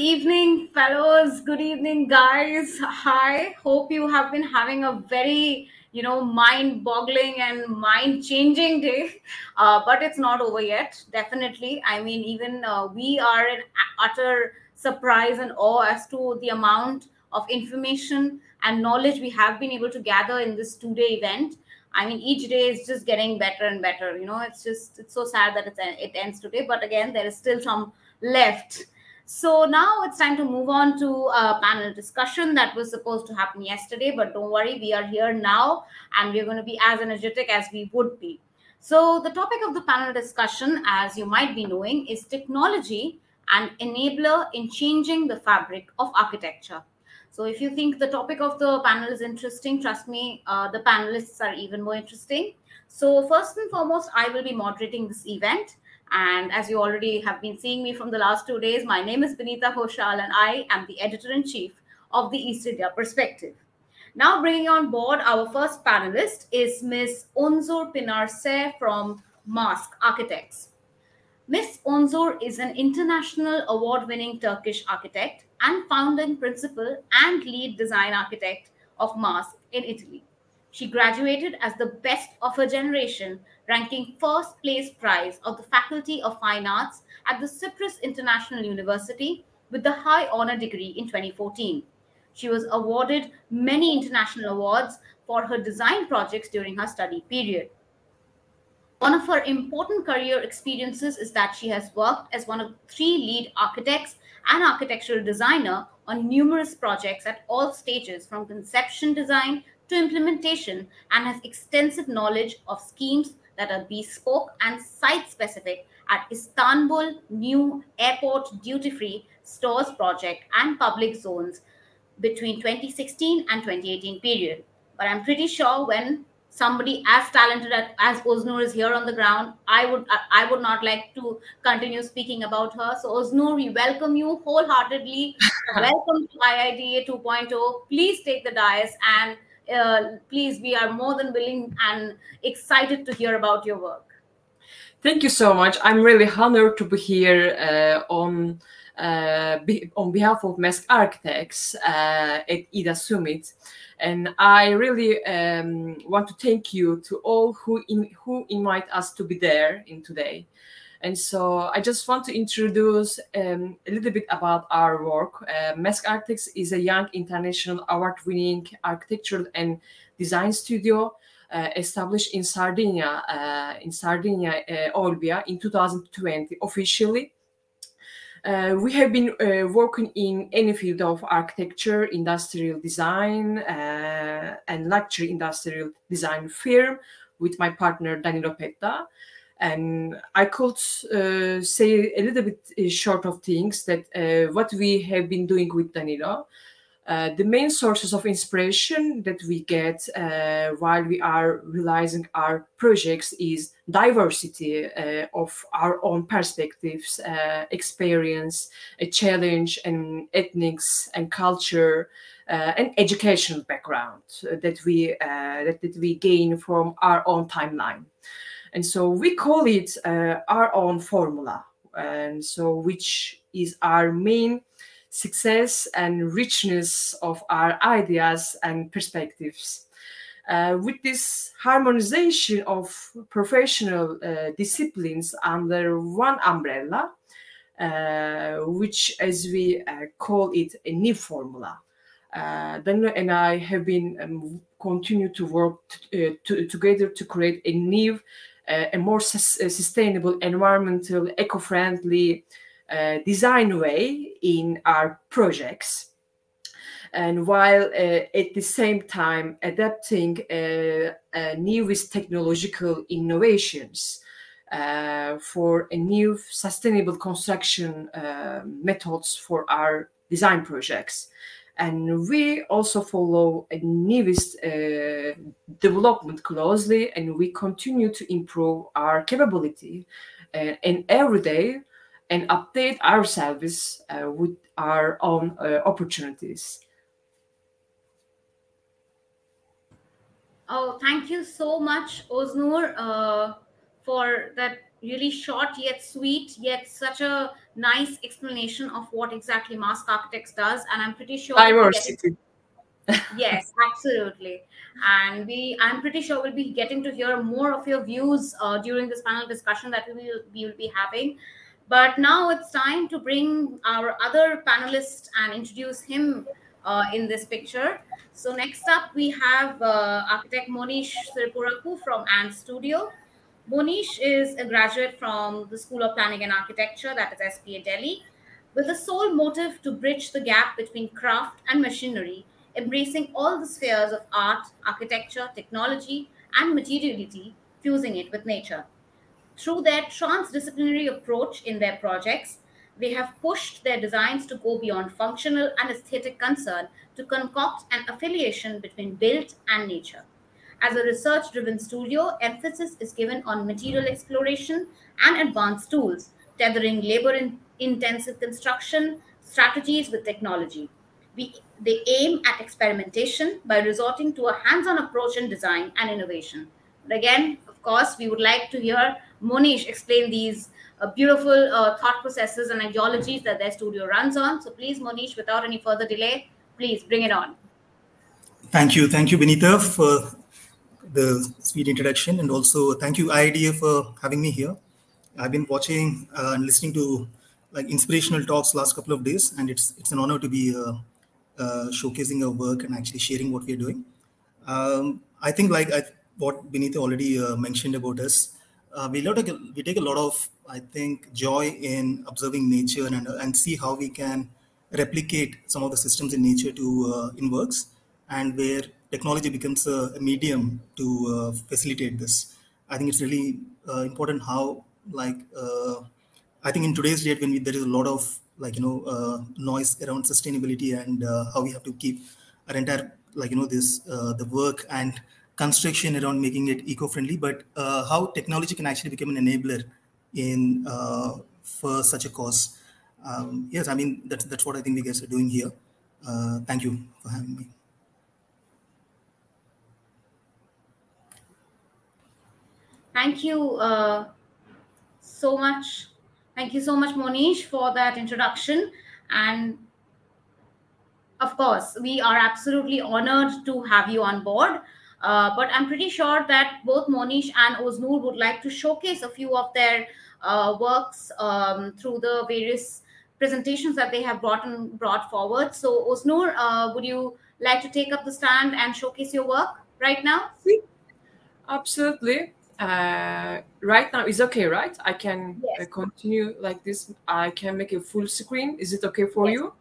Evening, fellows. Good evening, guys. Hi. Hope you have been having a very, you know, mind boggling and mind changing day. Uh, but it's not over yet, definitely. I mean, even uh, we are in utter surprise and awe as to the amount of information and knowledge we have been able to gather in this two day event. I mean, each day is just getting better and better. You know, it's just, it's so sad that it's, it ends today. But again, there is still some left so now it's time to move on to a panel discussion that was supposed to happen yesterday, but don't worry, we are here now and we're going to be as energetic as we would be. So the topic of the panel discussion, as you might be knowing, is technology and enabler in changing the fabric of architecture. So if you think the topic of the panel is interesting, trust me, uh, the panelists are even more interesting. So first and foremost, I will be moderating this event and as you already have been seeing me from the last two days, my name is Benita Hoshal, and I am the editor in chief of the East India Perspective. Now, bringing on board our first panelist is Ms. Oznur Pinar Cer from Mask Architects. Ms. Oznur is an international award winning Turkish architect and founding principal and lead design architect of Mask in Italy. She graduated as the best of her generation, ranking first place prize of the Faculty of Fine Arts at the Cyprus International University with the high honor degree in 2014. She was awarded many international awards for her design projects during her study period. One of her important career experiences is that she has worked as one of three lead architects and architectural designer on numerous projects at all stages from conception design to implementation and has extensive knowledge of schemes that are bespoke and site specific at Istanbul New Airport Duty Free Stores Project and public zones between 2016 and 2018 period. But I'm pretty sure when somebody as talented as Oznur is here on the ground, I would I would not like to continue speaking about her. So Oznur, we welcome you wholeheartedly. welcome to IIDA 2.0. Please take the dais and uh, please, we are more than willing and excited to hear about your work. Thank you so much. I'm really honored to be here uh, on uh, be, on behalf of Mask Architects uh, at IDA Summit, and I really um, want to thank you to all who in, who invite us to be there in today. And so I just want to introduce um, a little bit about our work. Uh, Mask Architects is a young international award winning architectural and design studio uh, established in Sardinia, uh, in Sardinia, uh, Olbia in 2020 officially. Uh, we have been uh, working in any field of architecture, industrial design, uh, and luxury industrial design firm with my partner Danilo Petta and I could uh, say a little bit uh, short of things that uh, what we have been doing with Danilo. Uh, the main sources of inspiration that we get uh, while we are realizing our projects is diversity uh, of our own perspectives, experience, a challenge, and ethnics and culture, and educational background that we that, that we gain from our own timeline and so we call it uh, our own formula. And so which is our main success and richness of our ideas and perspectives. Uh, with this harmonization of professional uh, disciplines under one umbrella uh, which as we uh, call it a new formula. Uh, then and I have been um, continue to work t- to, together to create a new a more su- sustainable, environmental, eco-friendly uh, design way in our projects. And while uh, at the same time adapting uh, uh, newest technological innovations uh, for a new sustainable construction uh, methods for our design projects and we also follow newest uh, development closely and we continue to improve our capability uh, and every day and update our service uh, with our own uh, opportunities. Oh thank you so much oznur uh, for that really short yet sweet, yet such a nice explanation of what exactly Mask Architects does. And I'm pretty sure diversity. yes, absolutely. And we, I'm pretty sure we'll be getting to hear more of your views uh, during this panel discussion that we will, we will be having. But now it's time to bring our other panelist and introduce him uh, in this picture. So next up, we have uh, architect Monish Siripurapu from Ant Studio. Monish is a graduate from the School of Planning and Architecture, that is SPA Delhi, with the sole motive to bridge the gap between craft and machinery, embracing all the spheres of art, architecture, technology, and materiality, fusing it with nature. Through their transdisciplinary approach in their projects, they have pushed their designs to go beyond functional and aesthetic concern to concoct an affiliation between built and nature. As a research driven studio, emphasis is given on material exploration and advanced tools, tethering labor intensive construction strategies with technology. We, they aim at experimentation by resorting to a hands on approach in design and innovation. But again, of course, we would like to hear Monish explain these uh, beautiful uh, thought processes and ideologies that their studio runs on. So please, Monish, without any further delay, please bring it on. Thank you. Thank you, Benita, for the sweet introduction, and also thank you IIDA for having me here. I've been watching uh, and listening to like inspirational talks last couple of days, and it's it's an honor to be uh, uh, showcasing our work and actually sharing what we're doing. Um, I think like I, what Benita already uh, mentioned about us, uh, we lot of, we take a lot of I think joy in observing nature and and see how we can replicate some of the systems in nature to uh, in works and where technology becomes a, a medium to uh, facilitate this. I think it's really uh, important how like uh, I think in today's date when we, there is a lot of like you know uh, noise around sustainability and uh, how we have to keep our entire like you know this uh, the work and construction around making it eco-friendly, but how technology can actually become an enabler in for such a cause. Um, yes, I mean that's that's what I think we guys are doing here. thank you for having me. Thank you uh, so much. Thank you so much, Monish, for that introduction. And of course, we are absolutely honored to have you on board. Uh, but I'm pretty sure that both Monish and Oznur would like to showcase a few of their uh, works um, through the various presentations that they have brought in, brought forward. So, Oznur, uh, would you like to take up the stand and showcase your work right now? Absolutely uh, right now is okay, right? I can uh, yes. uh, continue like this. I can make a full screen. Is it okay for yes. you?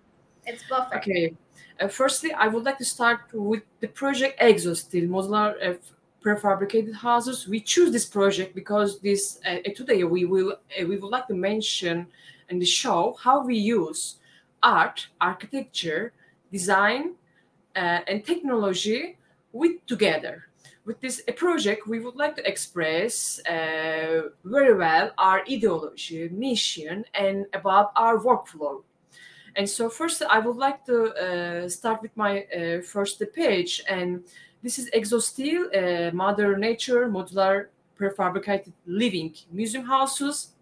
It's perfect. Okay. Uh, firstly, I would like to start with the project Exosteel modular uh, prefabricated houses. We choose this project because this uh, today we will we would like to mention and show how we use art, architecture, design, and technology with together with this project, we would like to express uh, very well our ideology, mission, and about our workflow. And so, first, I would like to uh, start with my uh, first page. And this is Exosteel, uh, Mother Nature modular prefabricated living museum houses.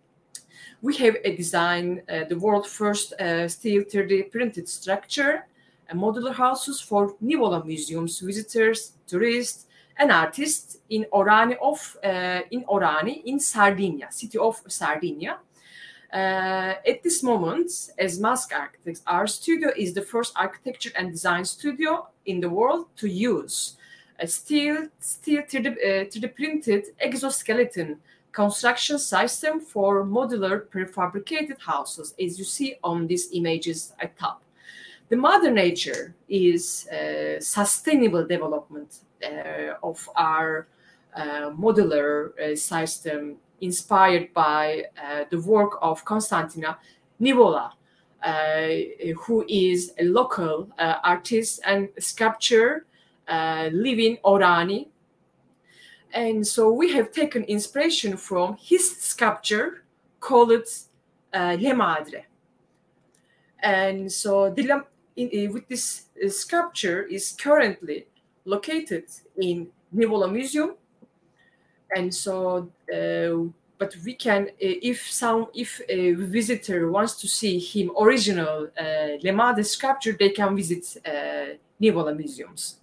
We have a design, uh, the world first uh, steel 3D printed structure, and modular houses for Nivola museums, visitors, tourists, an artist in Orani of uh, in Orani in Sardinia, city of Sardinia. Uh, at this moment, as Mask Architects, our studio is the first architecture and design studio in the world to use a steel, steel 3D, uh, 3D printed exoskeleton construction system for modular prefabricated houses, as you see on these images at top. The mother nature is uh, sustainable development of our uh, modular uh, system inspired by the work of Constantina Nivola, who is a local artist and sculptor living Orani, and so we have taken inspiration from his sculpture called uh, Le Madre. And so the, in, with this uh, sculpture is currently located in Nivola Museum. And so uh, but we can if some if a visitor wants to see him original Lemade sculpture, they can visit Nivola museums.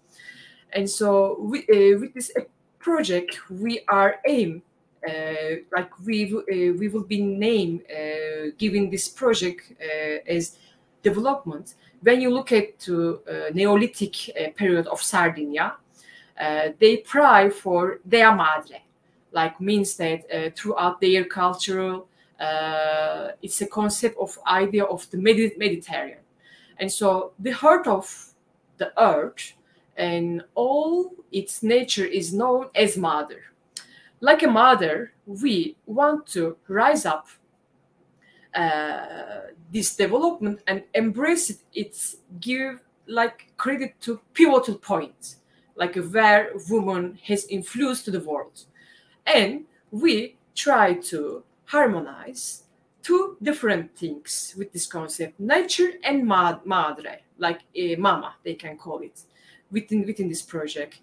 And so we, with this project, we are aim uh, like we uh, we will be named uh, giving this project as development. When you look at the Neolithic uh, period of Sardinia, uh, they pray for Dea Madre, like means that throughout their cultural, it's a concept of idea of the Mediterranean, and so the heart of the earth and all its nature is known as mother. Like a mother, we want to rise up uh, this development and embrace it. It's give like credit to pivotal points, like where woman has influenced to the world, and we try to harmonize two different things with this concept: nature and madre, like a mama, they can call it, within within this project,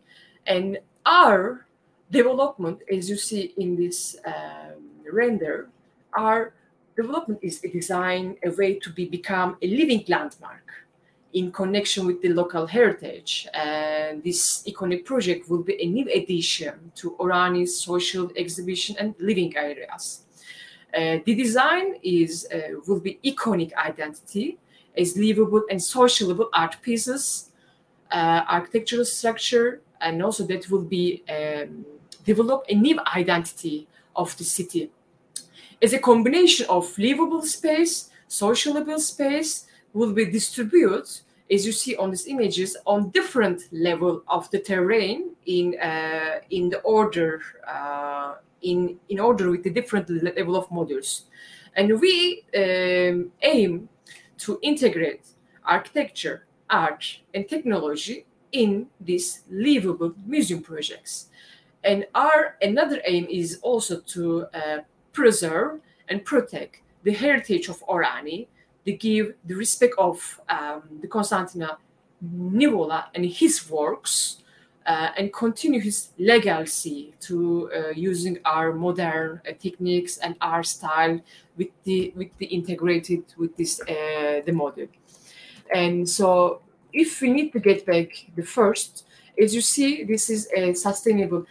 and our development, as you see in this um, render, our development is a design, a way to be become a living landmark in connection with the local heritage. And this iconic project will be a new addition to Orani's social exhibition and living areas. Uh, the design is uh, will be iconic identity as livable and sociable art pieces, uh, architectural structure, and also that will be um, develop a new identity of the city as a combination of livable space, sociable space will be distributed, as you see on these images, on different level of the terrain in uh, in the order uh, in in order with the different level of modules, and we um, aim to integrate architecture, art, and technology in these livable museum projects. And our another aim is also to uh, preserve and protect the heritage of Orani, to give the respect of um, the Constantina Nivola and his works, uh, and continue his legacy to uh, using our modern uh, techniques and our style with the with the integrated with this uh, the model. And so, if we need to get back the first, as you see, this is a sustainable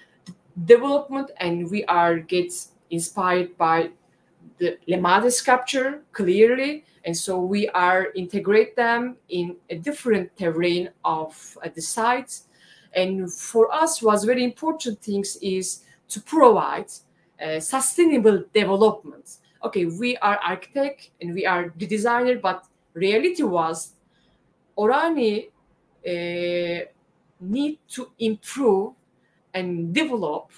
development and we are get inspired by the Lemade sculpture clearly. And so we are integrate them in a different terrain of uh, the sites. And for us was very important things is to provide uh, sustainable development. Okay we are architect and we are the designer but reality was orani uh, need to improve and develop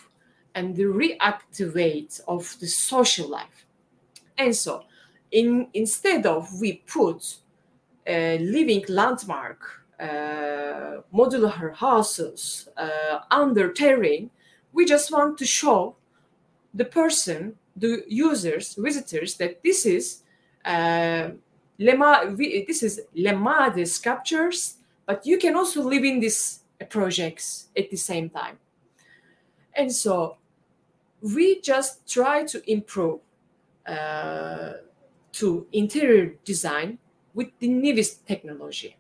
and the reactivate of the social life. And so, in, instead of we put a living landmark, uh, modular houses uh, under terrain, we just want to show the person, the users, visitors, that this is uh, Lema, this is Lemade sculptures, but you can also live in these projects at the same time. And so we just try to improve uh, to interior design with the newest technology.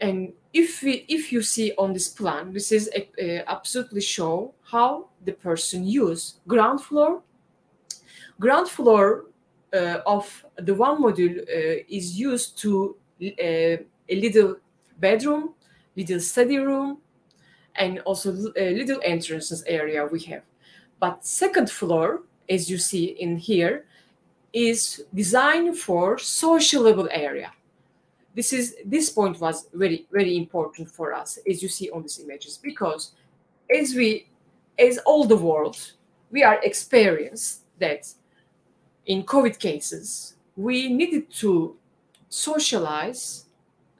And if we, if you see on this plan, this is a, a absolutely show how the person use ground floor. Ground floor uh, of the one module uh, is used to uh, a little bedroom, little study room, and also a little entrances area we have. But second floor, as you see in here, is designed for sociable area. This is this point was very very important for us, as you see on these images, because as we as all the world, we are experienced that in COVID cases, we needed to socialize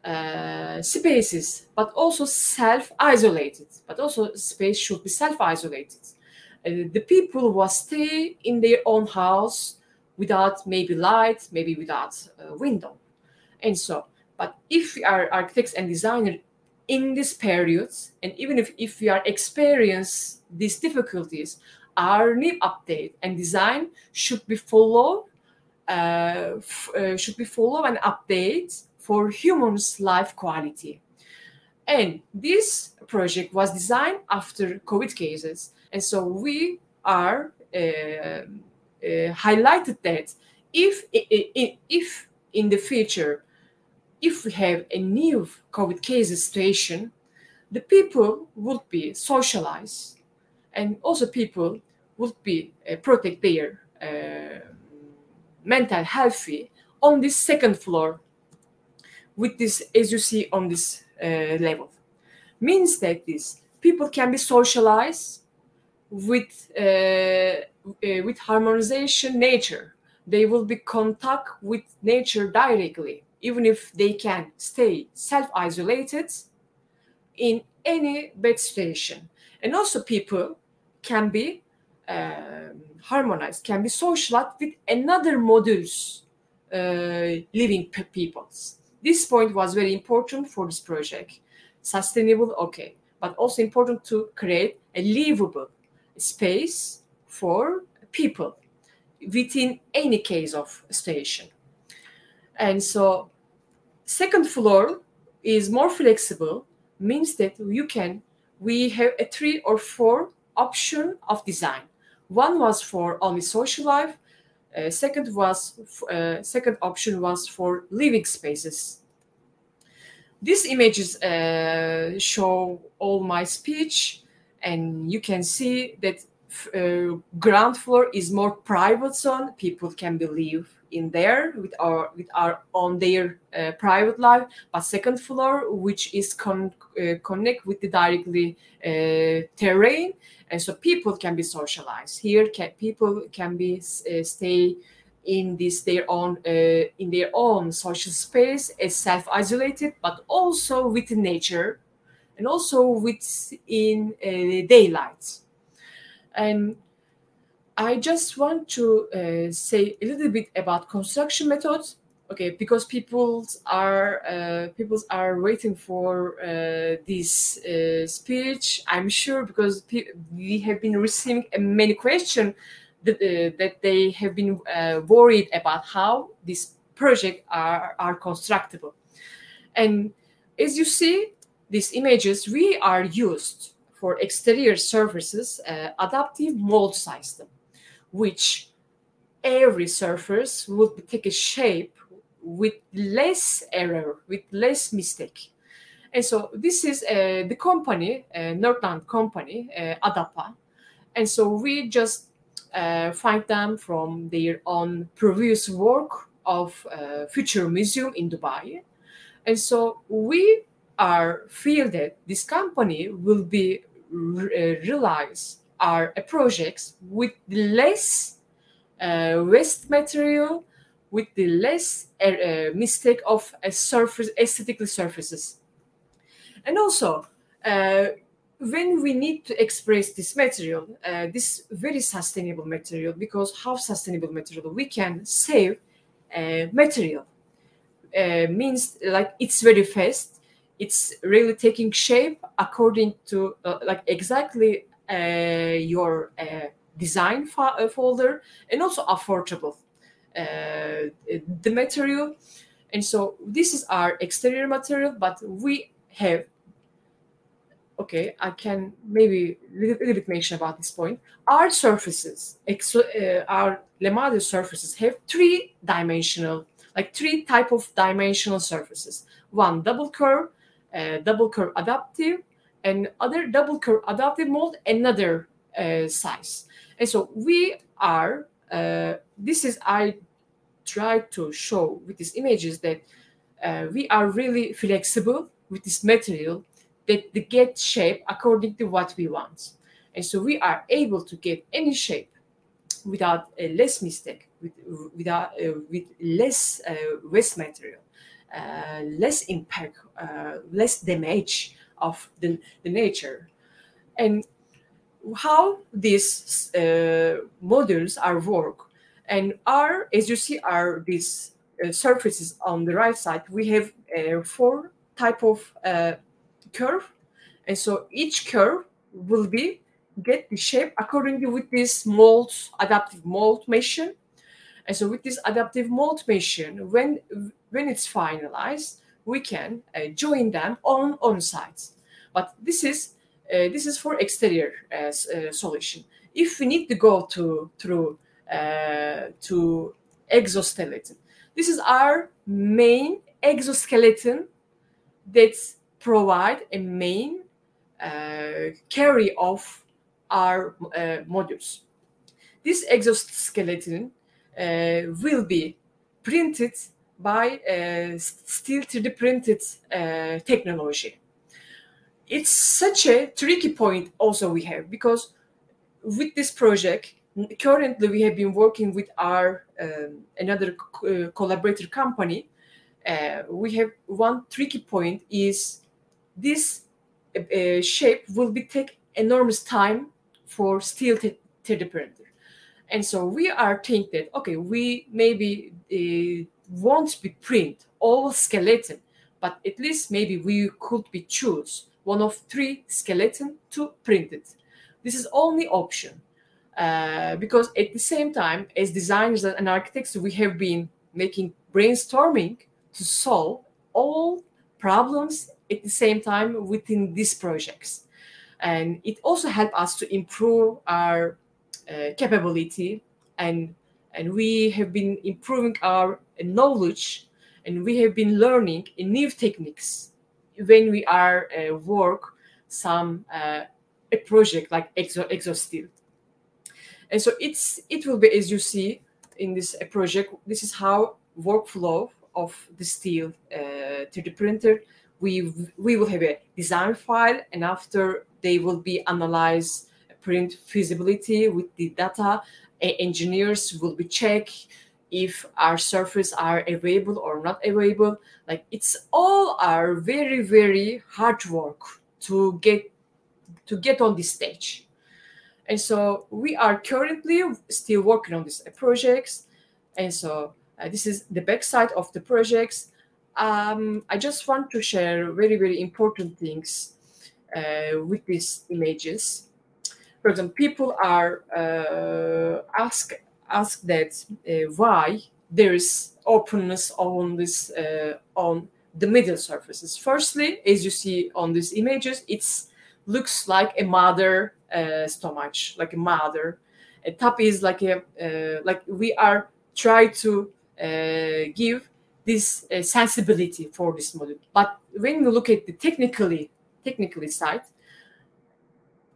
uh, spaces, but also self-isolated. But also space should be self-isolated. Uh, the people will stay in their own house without maybe light, maybe without a window, and so. But if we are architects and designers in these periods, and even if, if we are experience these difficulties, our new update and design should be follow uh, f- uh, should be follow and update for humans' life quality. And this project was designed after COVID cases, and so we are uh, uh, highlighted that if if in the future if we have a new COVID cases situation, the people would be socialized, and also people would be uh, protect their uh, mental healthy on this second floor with this as you see on this uh, level. Means that this people can be socialized with uh, uh, with harmonization nature. They will be contact with nature directly even if they can stay self-isolated in any bed situation and also people can be um, harmonized can be socialized with another modules uh, living peoples. This point was very important for this project. Sustainable okay. But also important to create a livable space for people within any case of station. And so second floor is more flexible means that you can we have a three or four option of design. One was for only social life uh, second was uh, second option was for living spaces. These images uh, show all my speech and you can see that uh, ground floor is more private zone. People can live in there with our with our on their uh, private life. But second floor which is con- uh, connect with the directly uh, terrain and so people can be socialized. Here can, people can be uh, stay in this their own uh, in their own social space as self-isolated but also with nature and also with in uh, daylight. And i just want to uh, say a little bit about construction methods okay because people are uh, people are waiting for uh, this uh, speech i'm sure because we have been receiving many questions that, uh, that they have been worried about how these projects are, are constructible and as you see these images we are used for exterior surfaces uh, adaptive mold system which every surface would take a shape with less error, with less mistake. And so this is uh, the company, uh, Nordland company, uh, Adapa. And so we just uh, find them from their own previous work of uh, Future Museum in Dubai. And so we are feel that this company will be uh, realize our projects with less waste material with the less uh, mistake of a surface aesthetically surfaces. And also uh, when we need to express this material uh, this very sustainable material because how sustainable material? We can save material. Means like it's very fast it's really taking shape according to uh, like exactly uh, your uh, design fo- folder and also affordable uh, the material. And so this is our exterior material but we have okay i can maybe a little, little, bit mention about this point. Our surfaces uh, our lemadu surfaces have three dimensional like three type of dimensional surfaces. One double curve uh, double curve adaptive and other double curve adaptive mold another uh, size. And so we are uh, this is i try to show with these images that uh, we are really flexible with this material that they get shape according to what we want. And so we are able to get any shape without a less mistake with without uh, with less uh, waste material less impact uh, less damage of the, the nature. And how these uh, modules are work. And are as you see are these uh, surfaces on the right side. We have uh, four type of uh, curve. And so each curve will be get the shape accordingly with this mold adaptive mold machine. And so with this adaptive mold machine when when it's finalized we can uh, join them on on site but this is uh, this is for exterior as uh, solution if we need to go to through uh, to exoskeleton this is our main exoskeleton that provide a main uh, carry of our uh, modules. This exoskeleton uh, will be printed by uh, steel 3D printed uh, technology. It's such a tricky point also we have because with this project, currently we have been working with our um, another co- collaborator company. we have one tricky point is this uh, shape will be take enormous time for steel 3D printer. And so we are thinking that, okay, we maybe uh, won't be print all skeleton, but at least maybe we could be choose one of three skeleton to print it. This is only option. Uh, because at the same time, as designers and architects, we have been making brainstorming to solve all problems at the same time within these projects and it also helped us to improve our uh, capability and and we have been improving our knowledge and we have been learning new techniques when we are uh, work some uh, a project like exo exosteel. And so it's it will be as you see in this uh, project this is how workflow of the steel uh, 3d printer we we will have a design file and after they will be analyzed print feasibility with the data engineers will be check if our surface are available or not available. Like it's all our very very hard work to get to get on this stage. And so we are currently still working on these projects. And so uh, this is the backside of the projects. Um, I just want to share very, very important things uh, with these images. People are uh, ask ask that uh, why there is openness on this uh, on the middle surfaces. Firstly, as you see on these images, it looks like a mother uh, stomach, like a mother. A top is like a uh, like we are try to give this uh, sensibility for this module. But when you look at the technically technically side,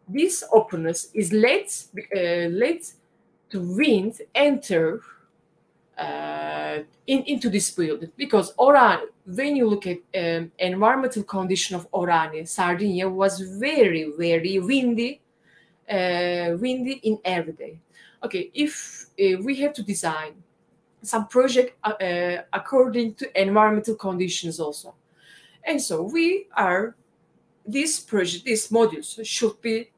this openness is let uh, to wind enter uh, in, into this building because Oran, when you look at um, environmental condition of Orani, Sardinia was very very windy, uh, windy in every day. Okay, if uh, we have to design some project uh, uh, according to environmental conditions also. And so we are this project, these modules should be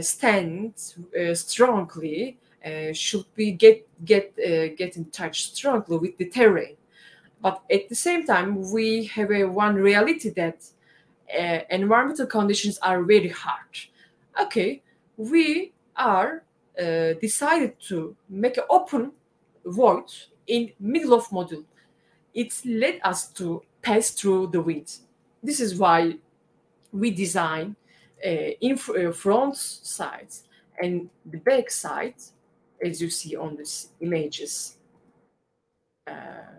stand uh, strongly, uh, should be get get uh, get in touch strongly with the terrain. But at the same time, we have a one reality that environmental conditions are very hard. Okay, we are decided to make an open void in middle of module. It led us to pass through the wind. This is why we design uh, in uh, front side and the back side, as you see on these images. Uh,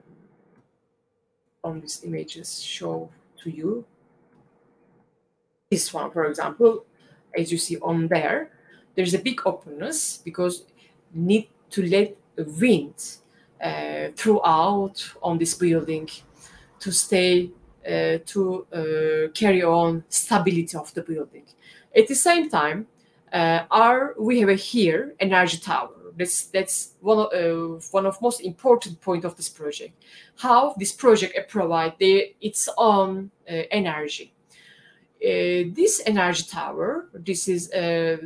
on these images show to you. This one, for example, as you see on there, there's a big openness because need to let the wind uh, throughout on this building to stay uh, to uh, carry on stability of the building. At the same time, uh, our we have a here energy tower. That's that's one of uh, one of most important point of this project. How this project provide the, its own uh, energy. this energy tower, this is a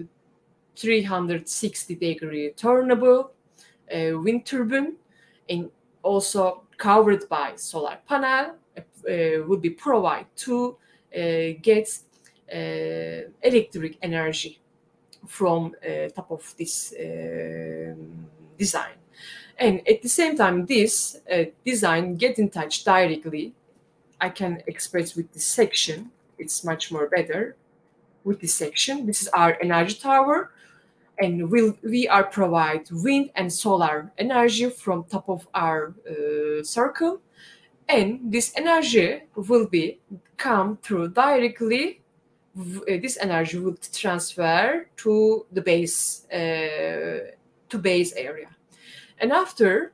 360 degree turnable wind turbine and also covered by solar panel uh, would be provided to uh, get uh, electric energy from top of this uh, design. And at the same time, this design get in touch directly. I can express with this section. It's much more better with this section. This is our energy tower and we'll, we are provide wind and solar energy from top of our uh, circle and this energy will be come through directly uh, this energy will transfer to the base uh, to base area. And after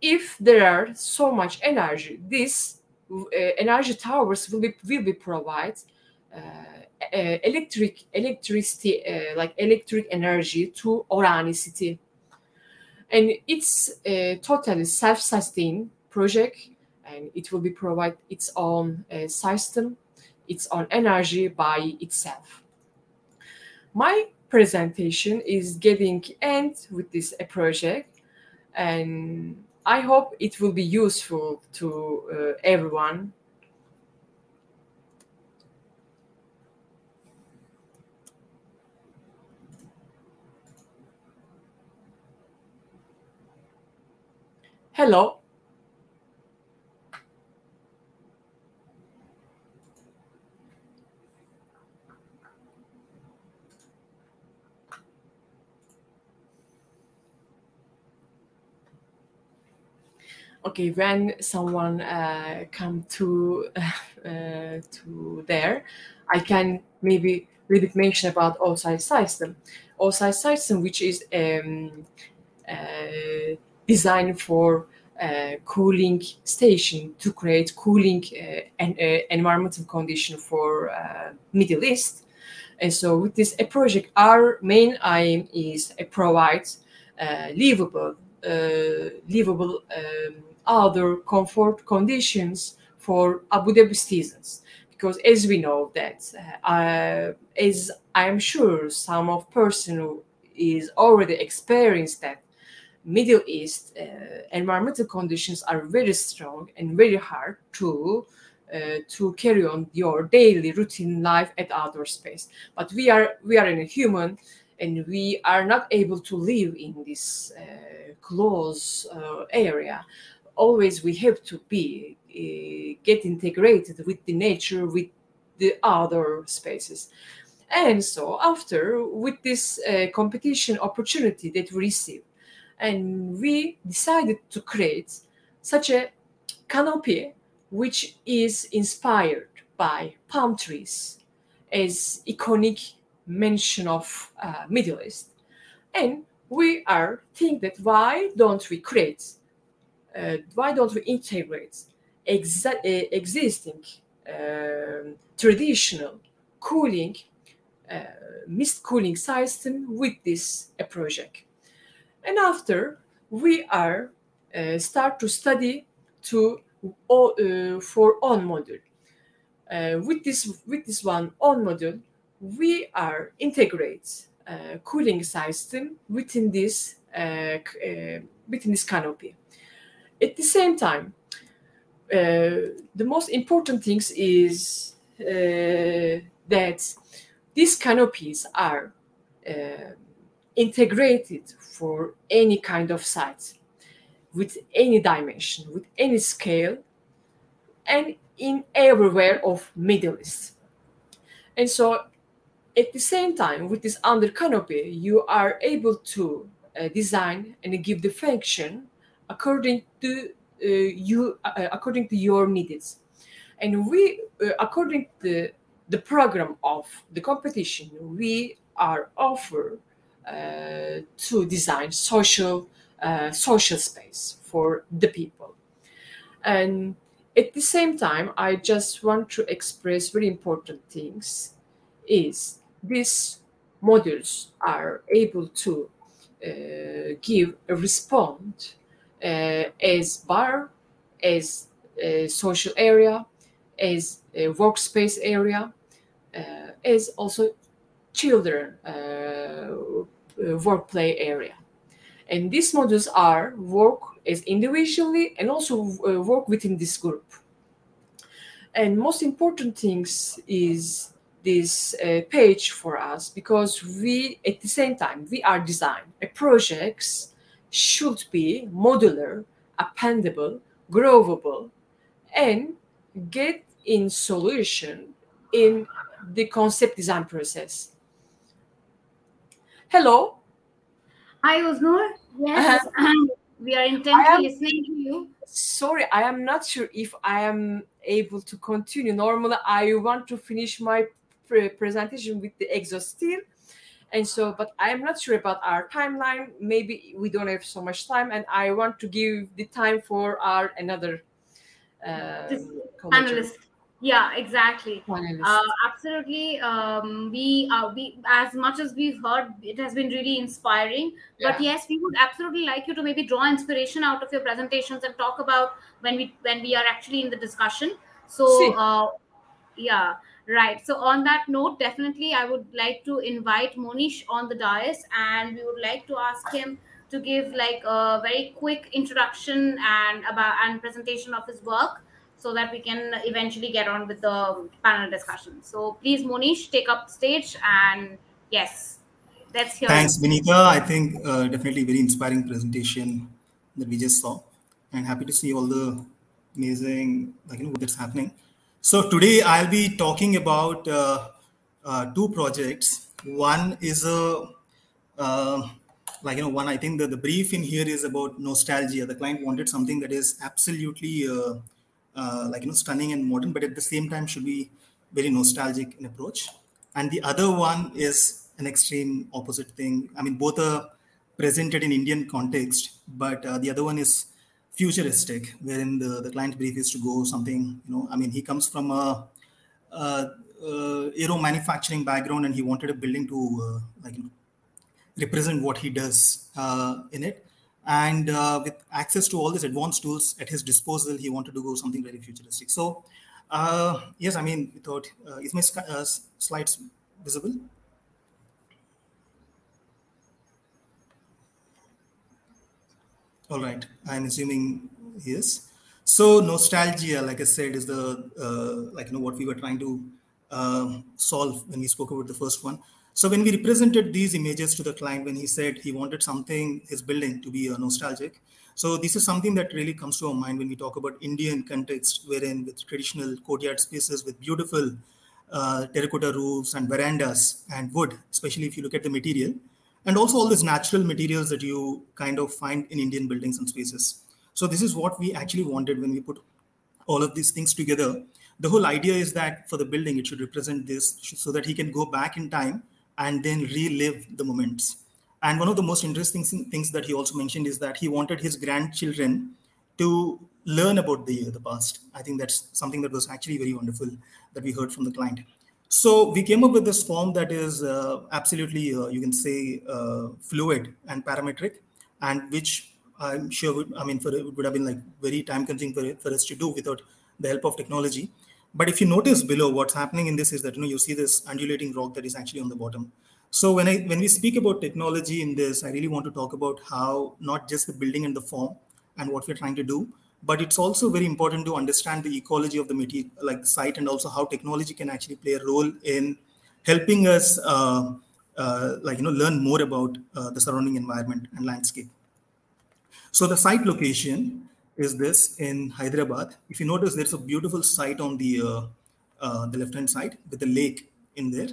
if there are so much energy this uh, energy towers will be will be provide uh, electric electricity like electric energy to Orani city. And it's a totally self-sustained project and it will be provide its own uh, system its own energy by itself my presentation is getting end with this uh, project and i hope it will be useful to uh, everyone Hello. Okay, when someone uh, come to uh, to there, I can maybe a little bit mention about OSI system. OSI system, which is um, uh, designed for uh, cooling station to create cooling uh, and uh, environmental condition for uh, Middle East. And so with this project, our main aim is provide uh, livable, uh, livable um, other comfort conditions for Abu Dhabi citizens. Because as we know that, as I am sure some of person who is already experienced that Middle East uh, environmental conditions are very strong and very hard to uh, to carry on your daily routine life at outdoor space. But we are we are in a human, and we are not able to live in this uh, close uh, area. Always we have to be uh, get integrated with the nature, with the other spaces. And so after with this uh, competition opportunity that we receive and we decided to create such a canopy which is inspired by palm trees as iconic mention of uh, middle east and we are think that why don't we create why don't we integrate exa- uh, existing um, traditional cooling uh, mist cooling system with this uh, project? And after we are uh, start to study to uh, for on module. Uh, with this with this one on module we are integrate uh, cooling system within this uh, uh, within this canopy at the same time uh, the most important things is uh, that these canopies are uh, integrated for any kind of site with any dimension, with any scale, and in everywhere of Middle East. And so at the same time, with this under canopy, you are able to uh, design and give the function according to uh, you, uh, according to your needs. And we, uh, according to the program of the competition, we are offer uh, to design social uh, social space for the people. And at the same time, I just want to express very important things. Is these modules are able to uh, give a response as bar, as a social area, as a workspace area, uh, as also children uh, uh, work play area. And these modules are work as individually and also uh, work within this group. And most important things is this uh, page for us because we, at the same time, we are design. A projects should be modular, appendable, growable, and get in solution in the concept design process. Hello. Hi, Oznur. Yes, uh-huh. we are intently listening to you. Sorry, I am not sure if I am able to continue. Normally, I want to finish my pre- presentation with the exhaustive. And so, but I am not sure about our timeline. Maybe we don't have so much time, and I want to give the time for our another uh, analyst. Yeah exactly. Uh, absolutely. Um, we uh, we as much as we've heard it has been really inspiring. Yeah. but yes we would absolutely like you to maybe draw inspiration out of your presentations and talk about when we when we are actually in the discussion. So uh, yeah right so on that note definitely i would like to invite monish on the dais and we would like to ask him to give like a very quick introduction and about and presentation of his work so that we can eventually get on with the panel discussion. So please, Monish, take up stage and yes, let's hear. Thanks, Vinita. I think uh, definitely very inspiring presentation that we just saw, and happy to see all the amazing like you know what's happening. So today I'll be talking about uh, uh, two projects. One is a uh, like you know one I think the, the brief in here is about nostalgia. The client wanted something that is absolutely uh, uh, like you know stunning and modern, but at the same time should be very nostalgic in approach. And the other one is an extreme opposite thing. I mean, both are presented in Indian context, but uh, the other one is futuristic, wherein the, the client brief is to go something, you know, I mean, he comes from a, a, a aero manufacturing background and he wanted a building to uh, like represent what he does uh, in it. And uh, with access to all these advanced tools at his disposal he wanted to go something very futuristic. So uh, yes i mean without uh, is my uh, slides visible all right. I'm assuming yes so nostalgia like i said is the uh, like you know what we were trying to uh, solve when we spoke about the first one. So when we represented these images to the client, when he said he wanted something, his building to be uh, nostalgic. So this is something that really comes to our mind when we talk about Indian context, wherein with traditional courtyard spaces with beautiful uh, terracotta roofs and verandas and wood, especially if you look at the material, and also all these natural materials that you kind of find in Indian buildings and spaces. So this is what we actually wanted when we put all of these things together. The whole idea is that for the building, it should represent this so that he can go back in time and then relive the moments. And one of the most interesting things that he also mentioned is that he wanted his grandchildren to learn about the the past. I think that's something that was actually very wonderful that we heard from the client. So we came up with this form that is uh, absolutely, uh, you can say, uh, fluid and parametric, and which I'm sure would, I mean, for, it would have been like very time consuming for, for us to do without the help of technology. But if you notice below, what's happening in this is that you know you see this undulating rock that is actually on the bottom. So when I when we speak about technology in this, I really want to talk about how not just the building and the form and what we're trying to do, but it's also very important to understand the ecology of the material, like the site, and also how technology can actually play a role in helping us, uh, uh, like you know, learn more about uh, the surrounding environment and landscape. So the site location is this in Hyderabad. If you notice, there's a beautiful site on the uh, uh, the left hand side with the lake in there,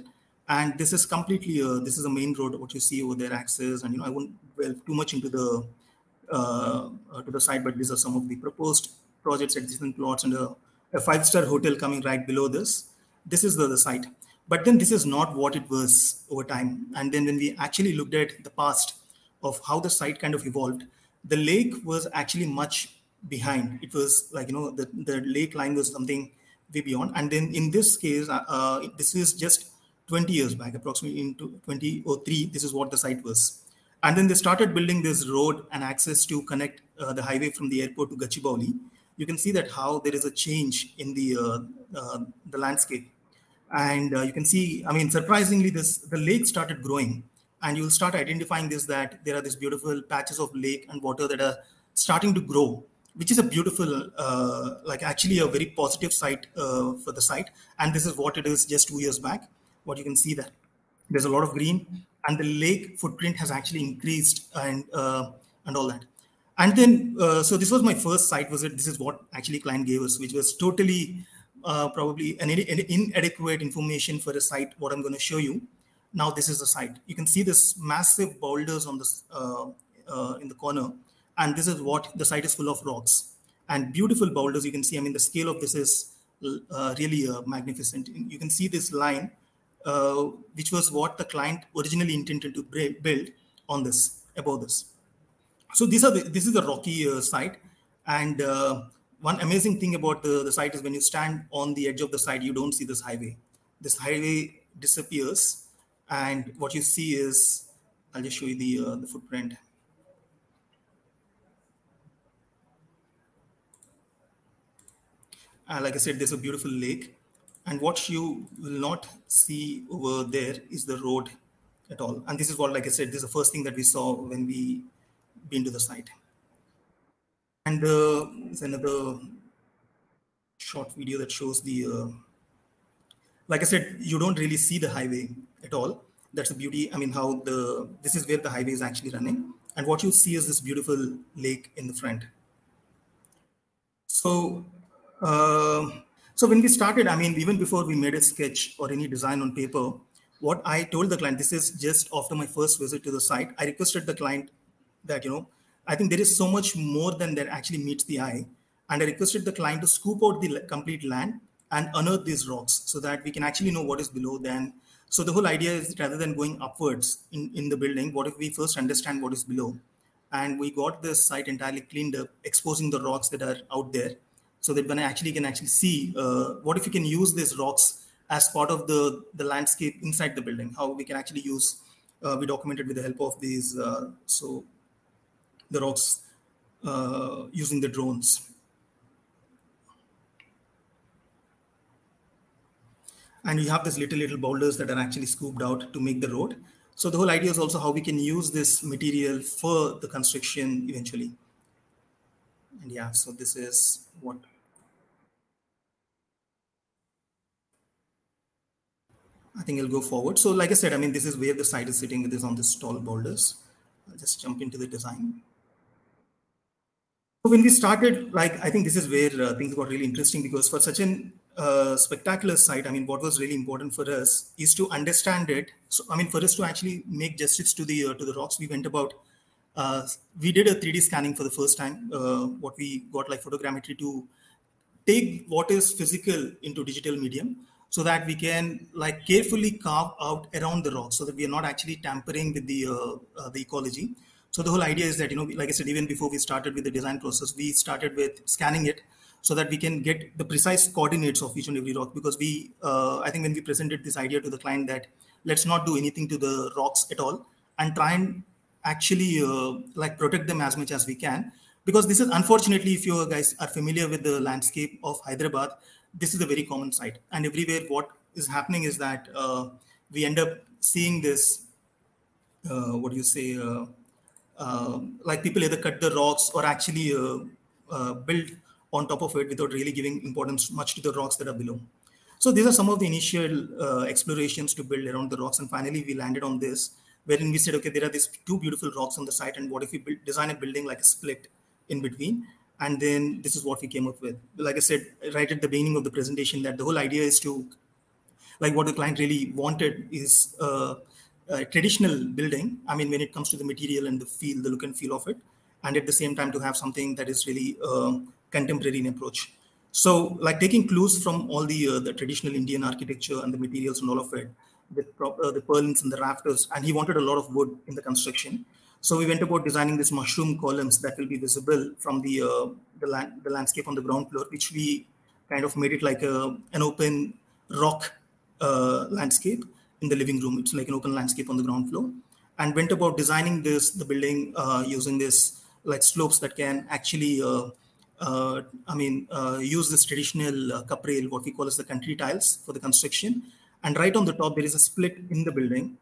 and this is completely uh, this is a main road. What you see over there, access, and you know I won't delve too much into the to the site, but these are some of the proposed projects, adjacent plots, and a, a five star hotel coming right below this. This is the, the site, but then this is not what it was over time. And then when we actually looked at the past of how the site kind of evolved, the lake was actually much behind. It was like you know the the lake line was something way beyond. And then in this case, uh, uh this is just 20 years back, approximately into 2003. This is what the site was. And then they started building this road and access to connect uh, the highway from the airport to Gachibowli. You can see that how there is a change in the uh, uh, the landscape, and uh, you can see. I mean, surprisingly, this the lake started growing, and you'll start identifying this that there are these beautiful patches of lake and water that are starting to grow which is a beautiful, uh, like actually a very positive site uh, for the site. And this is what it is just two years back. what you can see there. There's a lot of green, and the lake footprint has actually increased and uh, and all that. And then, uh, so this was my first site visit. This is what actually client gave us, which was totally uh, probably an, an, inadequate information for a site. What I'm going to show you now. This is the site. You can see this massive boulders on this uh, uh, in the corner, and this is what the site is full of rocks and beautiful boulders. You can see. I mean, the scale of this is uh, really magnificent. You can see this line, uh, which was what the client originally intended to build on this, above this. So these are the, this is a rocky uh, site, and uh, one amazing thing about the, the site is when you stand on the edge of the site, you don't see this highway. This highway disappears, and what you see is, I'll just show you the uh, the footprint. Uh, like I said, there's a beautiful lake. And what you will not see over there is the road at all. And this is what, like I said, this is the first thing that we saw when we been to the site. And uh, there's another short video that shows the, uh, like I said, you don't really see the highway at all. That's the beauty. I mean, how the, this is where the highway is actually running. And what you see is this beautiful lake in the front. So um, so when we started, I mean, even before we made a sketch or any design on paper, what I told the client, this is just after my first visit to the site, I requested the client that, you know, I think there is so much more than that actually meets the eye. And I requested the client to scoop out the complete land and unearth these rocks so that we can actually know what is below then. So the whole idea is rather than going upwards in, in the building, what if we first understand what is below? And we got this site entirely cleaned up, exposing the rocks that are out there so that I actually can actually see uh, what if you can use these rocks as part of the, the landscape inside the building, how we can actually use, uh, we documented with the help of these, uh, so the rocks uh, using the drones. And we have these little, little boulders that are actually scooped out to make the road. So the whole idea is also how we can use this material for the construction eventually. And yeah, so this is what I think I'll go forward. So like I said, I mean, this is where the site is sitting. It is on this tall boulders. I'll just jump into the design. So when we started, like, I think this is where uh, things got really interesting because for such a uh, spectacular site, I mean, what was really important for us is to understand it. So, I mean, for us to actually make justice to the uh, to the rocks, we went about. Uh, we did a 3D scanning for the first time. Uh, what we got like photogrammetry to take what is physical into digital medium so that we can like carefully carve out around the rock so that we are not actually tampering with the uh, uh, the ecology. So the whole idea is that you know like i said even before we started with the design process we started with scanning it so that we can get the precise coordinates of each and every rock because we uh, i think when we presented this idea to the client that let's not do anything to the rocks at all and try and actually uh, like protect them as much as we can because this is unfortunately if you guys are familiar with the landscape of hyderabad this is a very common sight. And everywhere, what is happening is that uh, we end up seeing this. Uh, what do you say? Uh, uh like people either cut the rocks or actually uh, uh, build on top of it without really giving importance much to the rocks that are below. So these are some of the initial explorations to build around the rocks, and finally we landed on this, wherein we said, okay, there are these two beautiful rocks on the site, and what if we build, design a building like a split in between? And then this is what we came up with. Like i said right at the beginning of the presentation that the whole idea is to like what the client really wanted is uh, a traditional building. I mean when it comes to the material and the feel the look and feel of it and at the same time to have something that is really uh, contemporary in approach. So like taking clues from all the uh, the traditional indian architecture and the materials and all of it with uh, the purlins and the rafters and he wanted a lot of wood in the construction so we went about designing these mushroom columns that will be visible from the uh, the, land, the landscape on the ground floor, which we kind of made it like a, an open rock uh, landscape in the living room. It's like an open landscape on the ground floor, and went about designing this the building uh, using this like slopes that can actually. Uh, uh, I mean, uh, use this traditional caprail, what we call as the country tiles for the construction. And right on the top, there is a split in the building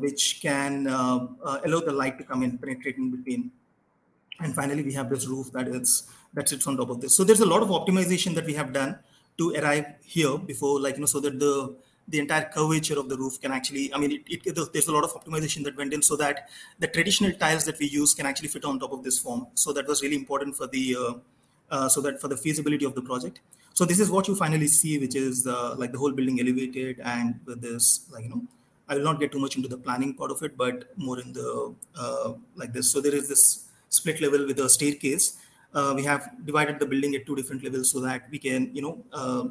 which can uh, uh, allow the light to come in, penetrate in between. And finally, we have this roof that is that sits on top of this. So there's a lot of optimization that we have done to arrive here before, like you know, so that the the entire curvature of the roof can actually, I mean, it, it, there's a lot of optimization that went in so that the traditional tiles that we use can actually fit on top of this form. So that was really important for the, uh, uh, so that for the feasibility of the project. So this is what you finally see, which is uh, like the whole building elevated and with this, like, you know, I will not get too much into the planning part of it, but more in the, uh, like this. So there is this split level with a staircase. Uh, we have divided the building at two different levels so that we can, you know, uh,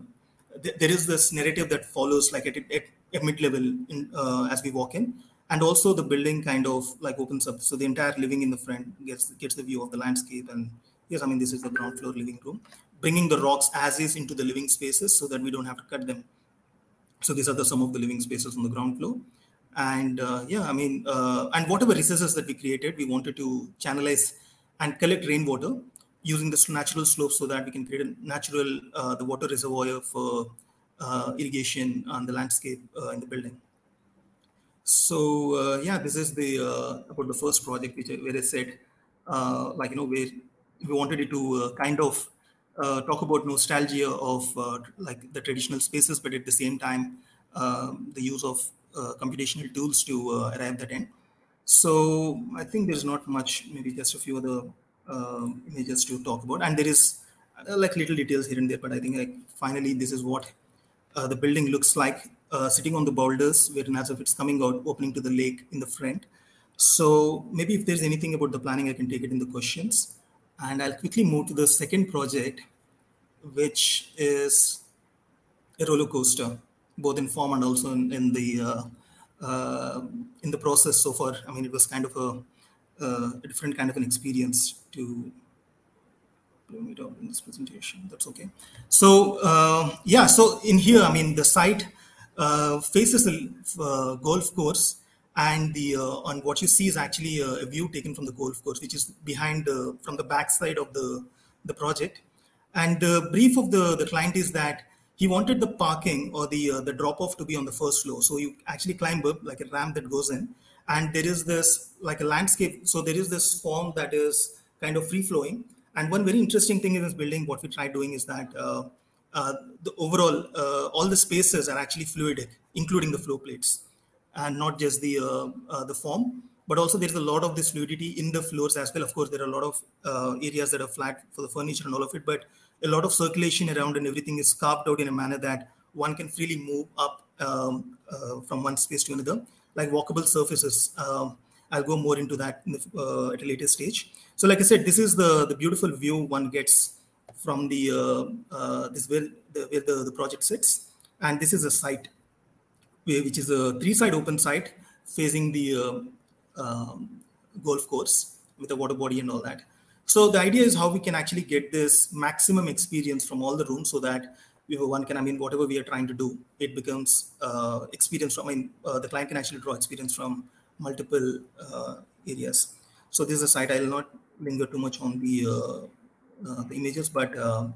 th- there is this narrative that follows like at, at, at mid level uh, as we walk in, and also the building kind of like opens up, so the entire living in the front gets gets the view of the landscape. And yes, I mean this is the ground floor living room, bringing the rocks as is into the living spaces so that we don't have to cut them. So these are the some of the living spaces on the ground floor and uh, yeah i mean uh, and whatever recesses that we created we wanted to channelize and collect rainwater using this natural slope so that we can create a natural uh, the water reservoir for uh, irrigation on the landscape uh, in the building. So uh, yeah, this is the about the first project which where I said like you know where we wanted it to kind of talk about nostalgia of like the traditional spaces, but at the same time um, the use of computational tools to arrive that end. So I think there's not much, maybe just a few other uh, images to talk about. And there is uh, like little details here and there but i think like finally this is what uh, the building looks like uh, sitting on the boulders wherein as if it's coming out opening to the lake in the front. So maybe if there's anything about the planning i can take it in the questions and i'll quickly move to the second project which is a roller coaster both in form and also in, in the uh, uh, in the process so far i mean it was kind of a uh, a different kind of an experience to blow it out in this presentation. That's okay. So uh, yeah, so in here, I mean, the site uh, faces the uh, golf course, and the uh, on what you see is actually a, view taken from the golf course, which is behind the from the back side of the the project. And the brief of the the client is that he wanted the parking or the uh, the drop off to be on the first floor, so you actually climb up like a ramp that goes in and there is this like a landscape. So there is this form that is kind of free flowing. And one very interesting thing in this building what we try doing is that uh, uh, the overall uh, all the spaces are actually fluidic including the floor plates and not just the uh, uh, the form but also there's a lot of this fluidity in the floors as well of course there are a lot of uh, areas that are flat for the furniture and all of it but a lot of circulation around and everything is carved out in a manner that one can freely move up um, from one space to another like walkable surfaces. Um, I'll go more into that the, uh, at a later stage. So, like I said, this is the the beautiful view one gets from the uh, uh, this where the where the, the project sits, and this is a site which is a three-side open site facing the uh, um, golf course with a water body and all that. So the idea is how we can actually get this maximum experience from all the rooms so that we have one can, I mean, whatever we are trying to do, it becomes uh, experience from, I mean, uh, the client can actually draw experience from multiple uh, areas. So this is a site, I will not linger too much on the, uh, uh, the images, but uh,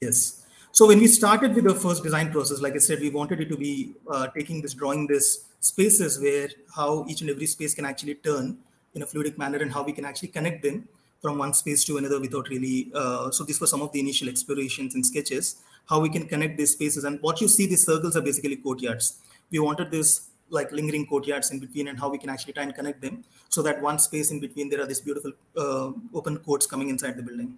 yes. So when we started with the first design process, like I said, we wanted it to be taking this, drawing this spaces where how each and every space can actually turn in a fluidic manner and how we can actually connect them from one space to another without really. Uh, so these were some of the initial explorations and sketches, how we can connect these spaces. And what you see, these circles are basically courtyards. We wanted this like lingering courtyards in between and how we can actually try and connect them so that one space in between there are these beautiful uh, open courts coming inside the building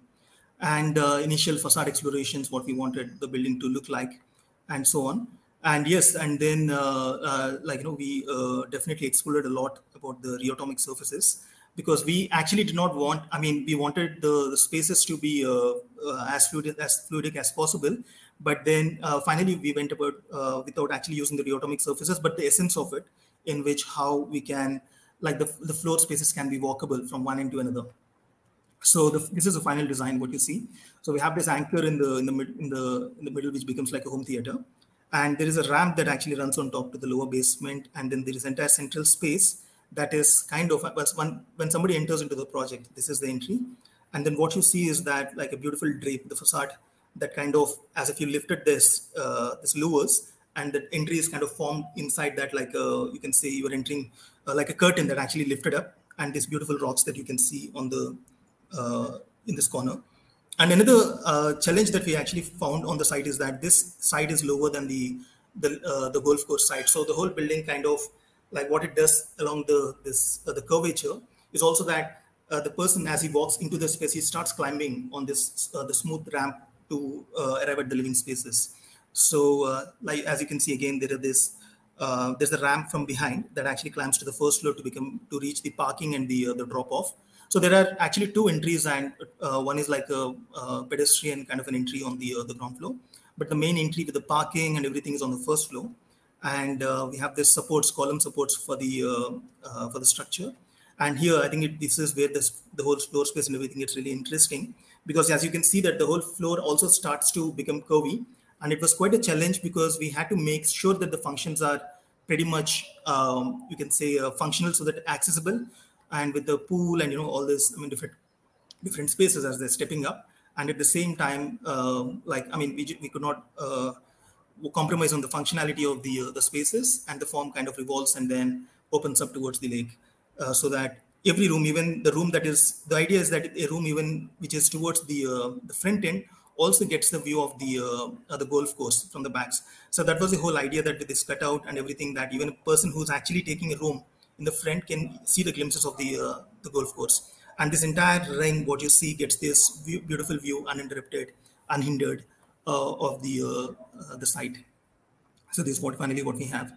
and uh, initial facade explorations what we wanted the building to look like and so on. And yes and then uh, uh like you know we uh, definitely explored a lot about the rheotomic surfaces because we actually did not want i mean we wanted the, the spaces to be uh, uh, as fluid as fluidic as possible. But then uh, finally we went about without actually using the rheotomic surfaces but the essence of it in which how we can like the, the floor spaces can be walkable from one end to another so the, this is the final design what you see. So we have this anchor in the in the mid, in the in the middle which becomes like a home theater. And there is a ramp that actually runs on top to the lower basement. And then there is entire central space that is kind of when when somebody enters into the project this is the entry. And then what you see is that like a beautiful drape the facade that kind of as if you lifted this uh, this louvers and the entry is kind of formed inside that like uh, you can say you are entering uh, like a curtain that actually lifted up. And these beautiful rocks that you can see on the in this corner and another uh, challenge that we actually found on the site is that this site is lower than the the, uh, the golf course site. So the whole building kind of like what it does along the this uh, the curvature is also that uh, the person as he walks into the space he starts climbing on this uh, the smooth ramp to uh, arrive at the living spaces. So like as you can see again there are this there's a ramp from behind that actually climbs to the first floor to become to reach the parking and the the drop off so there are actually two entries, and uh, one is like a, a, pedestrian kind of an entry on the uh, the ground floor, but the main entry with the parking and everything is on the first floor. And uh, we have this supports column supports for the uh, uh, for the structure. And here, I think it, this is where this the whole floor space and everything gets really interesting because as you can see that the whole floor also starts to become curvy, and it was quite a challenge because we had to make sure that the functions are pretty much um, you can say uh, functional so that accessible and with the pool and you know all this i mean different different spaces as they're stepping up. And at the same time uh, like i mean we, we could not uh, compromise on the functionality of the uh, the spaces and the form kind of revolves and then opens up towards the lake. Uh, so that every room even the room that is the idea is that a room even which is towards the uh, the front end also gets the view of the uh, the golf course from the backs. So that was the whole idea that with this cutout and everything that even a person who's actually taking a room in the front can see the glimpses of the uh, the golf course. And this entire ring, what you see, gets this view, beautiful view, uninterrupted, unhindered uh, of the uh, the site. So this is what finally what we have.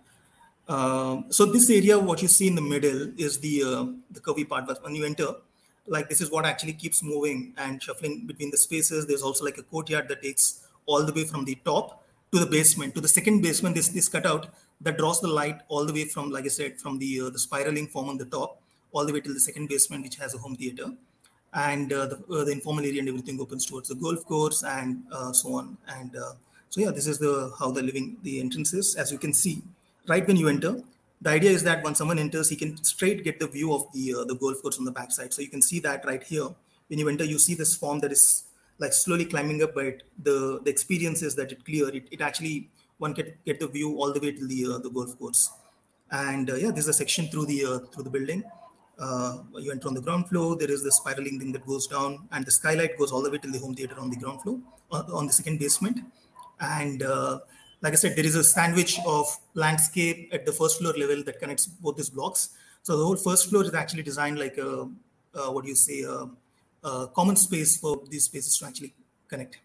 Um, so this area, what you see in the middle, is the uh, the curvy part. But when you enter, like this is what actually keeps moving and shuffling between the spaces. There's also like a courtyard that takes all the way from the top to the basement to the second basement. This this cutout that draws the light all the way from, like I said, from the uh, the spiraling form on the top all the way till the second basement, which has a home theater, and uh, the, uh, the informal area and everything opens towards the golf course and uh, so on. And uh, so yeah, this is the how the living the entrance is. As you can see, right when you enter, the idea is that when someone enters, he can straight get the view of the uh, the golf course on the backside. So you can see that right here. When you enter, you see this form that is like slowly climbing up, but the the experience is that it clear. It, it actually one can get the view all the way to the uh, the golf course. And uh, yeah, there's a section through the uh, through the building. you enter on the ground floor. There is the spiraling thing that goes down, and the skylight goes all the way to the home theater on the ground floor, on the second basement. And like I said, there is a sandwich of landscape at the first floor level that connects both these blocks. So the whole first floor is actually designed like a, uh, what do you say, a, a, common space for these spaces to actually connect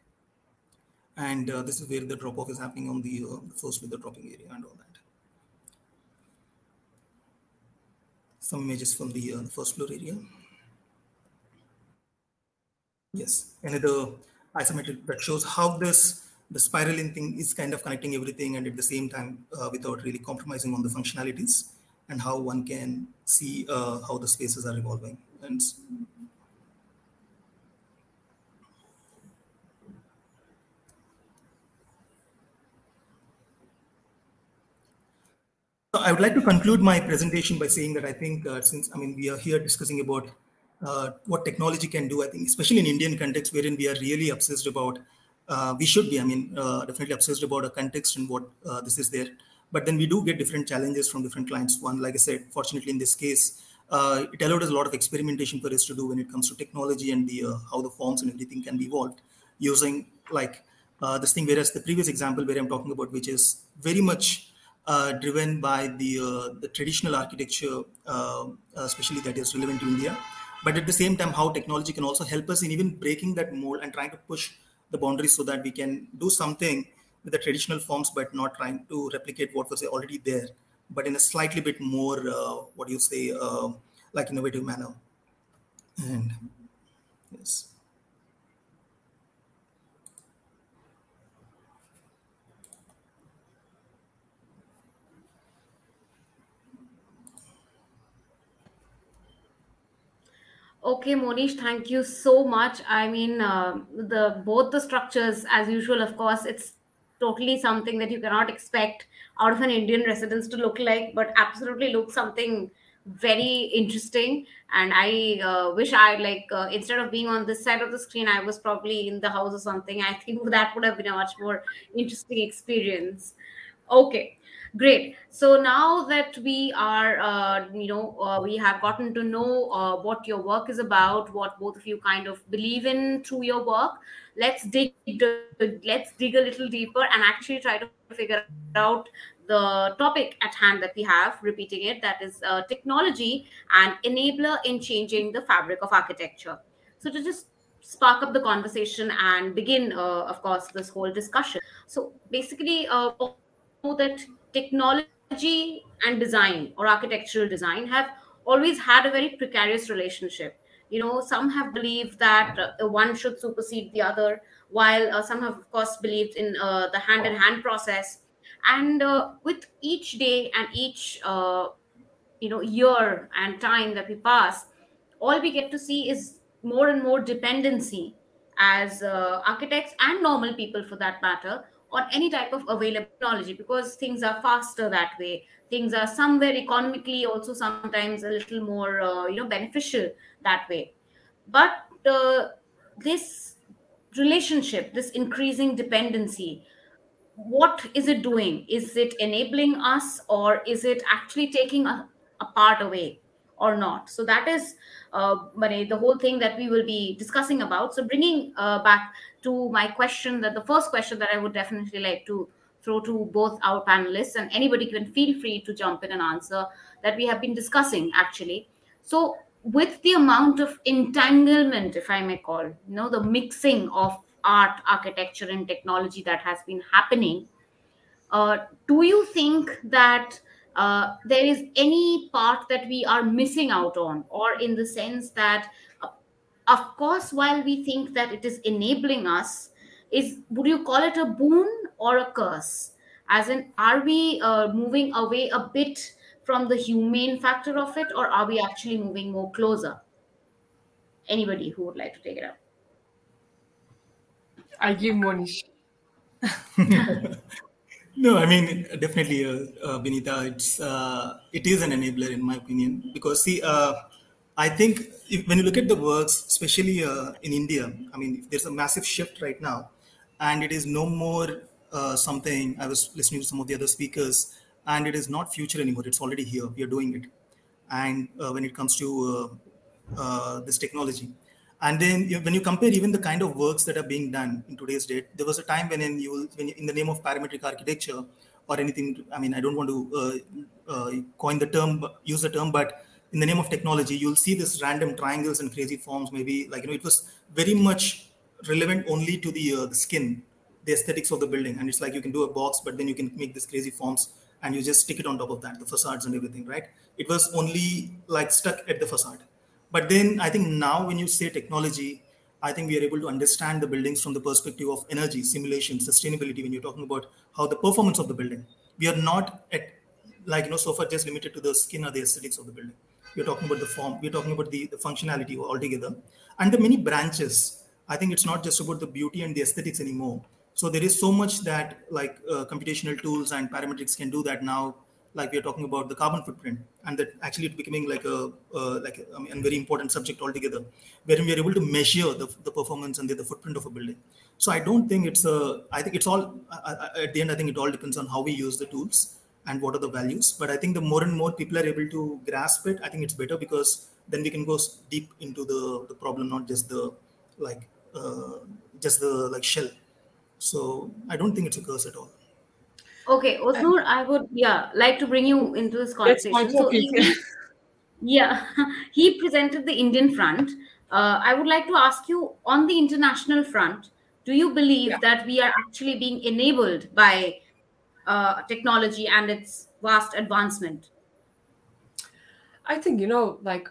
and uh, this is where the drop off is happening on the uh, first with the dropping area and all that. Some images from the, uh, first floor area. Yes, another isometric that shows how this the spiraling thing is kind of connecting everything and at the same time uh, without really compromising on the functionalities and how one can see uh, how the spaces are evolving and I would like to conclude my presentation by saying that I think uh, since I mean we are here discussing about uh, what technology can do, I think especially in Indian context wherein we are really obsessed about, uh, we should be, I mean, uh, definitely obsessed about a context and what uh, this is there. But then we do get different challenges from different clients. One, like I said, fortunately in this case, uh, it allowed us a lot of experimentation for us to do when it comes to technology and the how the forms and everything can be evolved using like this thing. Whereas the previous example where I'm talking about, which is very much uh, driven by the uh, the traditional architecture, uh, especially that is relevant to India. But at the same time, how technology can also help us in even breaking that mold and trying to push the boundaries so that we can do something with the traditional forms, but not trying to replicate what was already there, but in a slightly bit more, uh, what do you say, uh, like innovative manner. And yes. Okay, Monish, thank you so much. I mean, uh, the both the structures, as usual, of course, it's totally something that you cannot expect out of an Indian residence to look like, but absolutely looks something very interesting. And I uh, wish I like uh, instead of being on this side of the screen, I was probably in the house or something. I think that would have been a much more interesting experience. Okay, great. So now that we are, uh, you know, uh, we have gotten to know uh, what your work is about, what both of you kind of believe in through your work. Let's dig, let's dig a little deeper and actually try to figure out the topic at hand that we have. Repeating it, that is uh, technology and enabler in changing the fabric of architecture. So to just spark up the conversation and begin, uh, of course, this whole discussion. So basically, uh, that technology and design or architectural design have always had a very precarious relationship. You know some have believed that uh, one should supersede the other while uh, some have of course believed in uh, the hand in hand process. And uh, with each day and each uh, you know year and time that we pass all we get to see is more and more dependency as uh, architects and normal people for that matter on any type of available technology because things are faster that way. Things are somewhere economically also sometimes a little more uh, you know beneficial that way. But uh, this relationship this increasing dependency what is it doing? Is it enabling us or is it actually taking a, a part away or not? So that is uh, the whole thing that we will be discussing about. So bringing uh, back to my question that the first question that i would definitely like to throw to both our panelists and anybody can feel free to jump in and answer that we have been discussing actually. So with the amount of entanglement if i may call you know the mixing of art architecture and technology that has been happening uh, do you think that uh, there is any part that we are missing out on or in the sense that uh, of course while we think that it is enabling us is would you call it a boon or a curse? As in are we uh, moving away a bit from the humane factor of it or are we actually moving more closer? Anybody who would like to take it up. I give monish no i mean definitely uh, uh, Vinita it's uh, it is an enabler in my opinion because see uh, i think if, when you look at the works especially uh, in india i mean there's a massive shift right now and it is no more uh, something i was listening to some of the other speakers and it is not future anymore. It's already here. We are doing it. And uh, when it comes to uh, uh, this technology and then when you compare even the kind of works that are being done in today's date there was a time when in you when in the name of parametric architecture or anything i mean i don't want to uh, uh, coin the term use the term but in the name of technology you'll see this random triangles and crazy forms maybe like you know it was very much relevant only to the, uh, the skin the aesthetics of the building. And it's like you can do a box but then you can make these crazy forms and you just stick it on top of that the facades and everything right? It was only like stuck at the facade but then i think now when you say technology i think we are able to understand the buildings from the perspective of energy simulation sustainability when you're talking about how the performance of the building. We are not at like you know so far just limited to the skin or the aesthetics of the building. We're talking about the form we're talking about the, the functionality altogether. And the many branches i think it's not just about the beauty and the aesthetics anymore. So there is so much that like uh, computational tools and parametrics can do that now like we are talking about the carbon footprint and that actually it's becoming like a uh, like a, I mean, a very important subject altogether wherein we are able to measure the, the performance and the, the footprint of a building. So i don't think it's a i think it's all at the end i think it all depends on how we use the tools and what are the values. But i think the more and more people are able to grasp it i think it's better because then we can go deep into the the problem not just the like uh, just the like shell. So I don't think it's a curse at all. Okay, Oznur, I would yeah like to bring you into this conversation. So he, yeah, he presented the Indian front. Uh, I would like to ask you on the international front. Do you believe yeah. that we are actually being enabled by uh, technology and its vast advancement? I think you know, like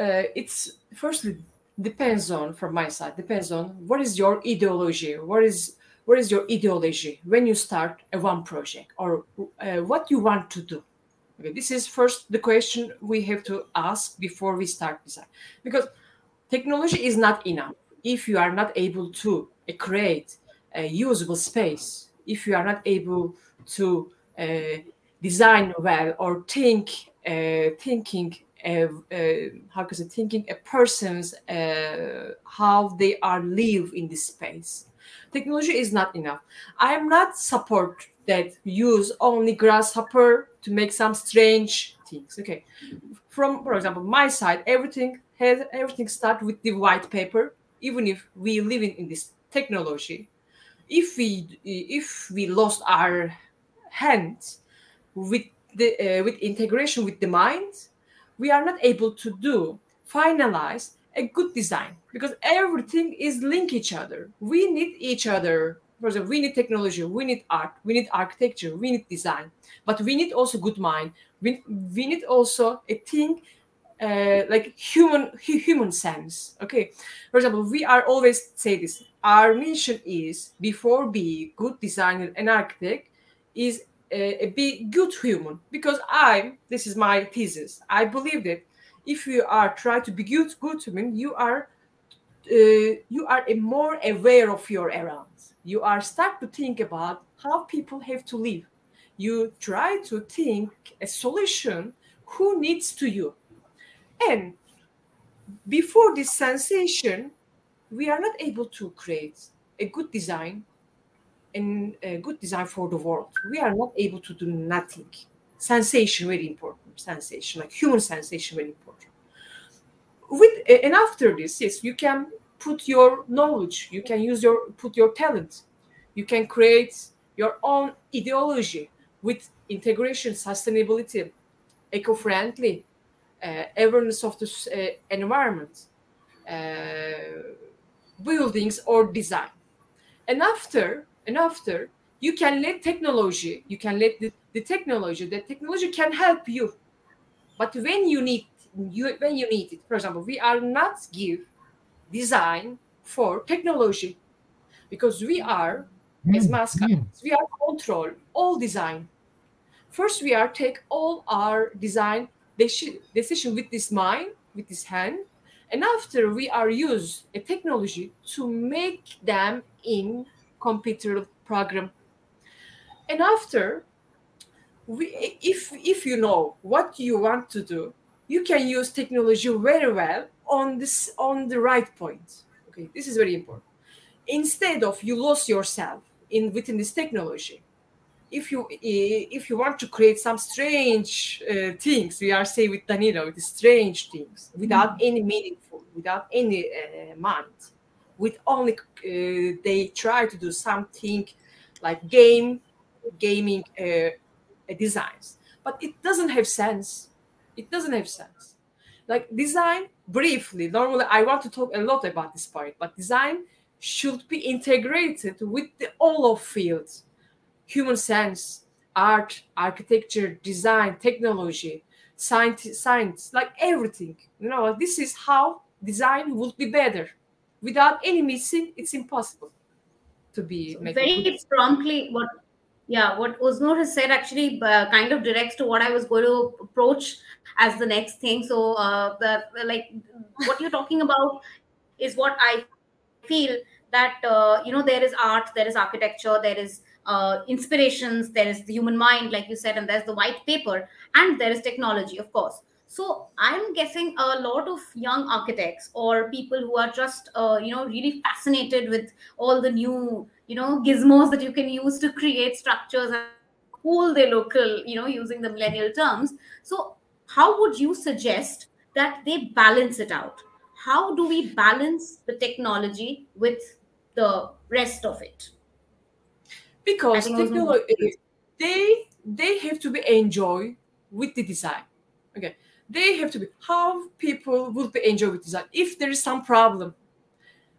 uh, it's firstly depends on from my side depends on what is your ideology what is what is your ideology when you start a one project or uh, what you want to do okay this is first the question we have to ask before we start design because technology is not enough if you are not able to uh, create a usable space if you are not able to uh, design well or think uh, thinking uh, how can I thinking a person's uh, how they are live in this space. Technology is not enough. I am not support that use only grasshopper to make some strange things. Okay. From for example my side everything has everything start with the white paper. Even if we living in this technology if we if we lost our hands with the uh, with integration with the mind we are not able to do finalize a good design because everything is link each other. We need each other. For example we need technology we need art we need architecture we need design but we need also good mind. We, we need also a thing uh, like human human sense okay? For example we are always say this our mission is before be good designer and architect is be good human because i this is my thesis i believe that if you are try to be good good human you are uh, you are more aware of your around. You are start to think about how people have to live. You try to think a solution who needs to you. And before this sensation we are not able to create a good design and a good design for the world. We are not able to do nothing sensation very important sensation like human sensation very important. With and after this yes you can put your knowledge you can use your put your talent. You can create your own ideology with integration sustainability eco-friendly uh, awareness of the uh, environment uh, buildings or design. And after and after you can let technology you can let the, the technology the technology can help you. But when you need you when you need it for example we are not give design for technology because we are hmm, as mascots hmm. we are control all design. First we are take all our design decision with this mind with this hand and after we are use a technology to make them in computer program and after we if if you know what you want to do you can use technology very well on this on the right point okay this is very important instead of you lose yourself in within this technology if you if you want to create some strange uh, things we are saying with danilo with strange things without mm-hmm. any meaningful without any uh, mind with only uh, they try to do something like game gaming uh, designs. But it doesn't have sense. It doesn't have sense. Like design briefly normally i want to talk a lot about this part but design should be integrated with the all of fields. Human sense art architecture design technology science science like everything. You know this is how design would be better. Without any missing it's impossible to be so very promptly what yeah what Oznur has said actually uh, kind of directs to what i was going to approach as the next thing. So uh, the, like what you're talking about is what i feel that uh, you know there is art there is architecture there is uh, inspirations there is the human mind like you said and there's the white paper and there is technology of course. So i'm guessing a lot of young architects or people who are just uh, you know really fascinated with all the new you know gizmos that you can use to create structures and cool they local you know using the millennial terms. So how would you suggest that they balance it out? How do we balance the technology with the rest of it? Because technology eh, they they have to be enjoy with the design okay? They have to be how people will be enjoy with design. If there is some problem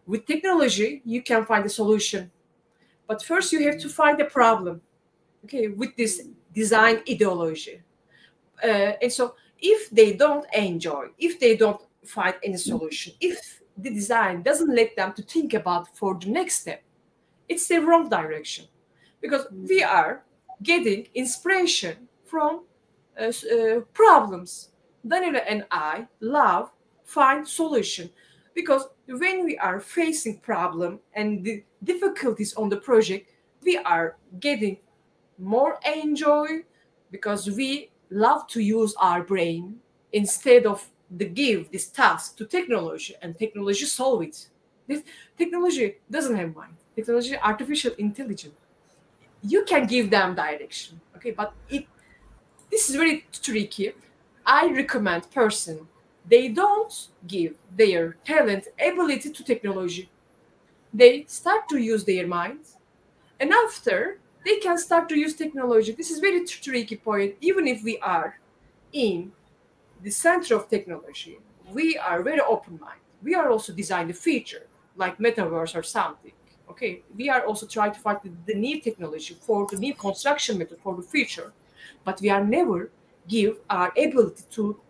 with technology you can find a solution but first you have to find a problem okay with this design ideology. Uh, and so if they don't enjoy if they don't find any solution if the design doesn't let them to think about for the next step it's the wrong direction. Because we are getting inspiration from uh, uh, problems. Danilo and I love find solution because when we are facing problem and the difficulties on the project, we are getting more enjoy because we love to use our brain instead of the give this task to technology and technology solve it. This technology doesn't have mind. technology, artificial intelligence, you can give them direction. Okay, but it this is very tricky. I recommend person they don't give their talent ability to technology. They start to use their minds, and after they can start to use technology. This is very tricky point. Even if we are in the center of technology, we are very open minded. We are also designing a feature like metaverse or something. Okay, we are also trying to find the, the new technology for the new construction method for the future, but we are never give our ability to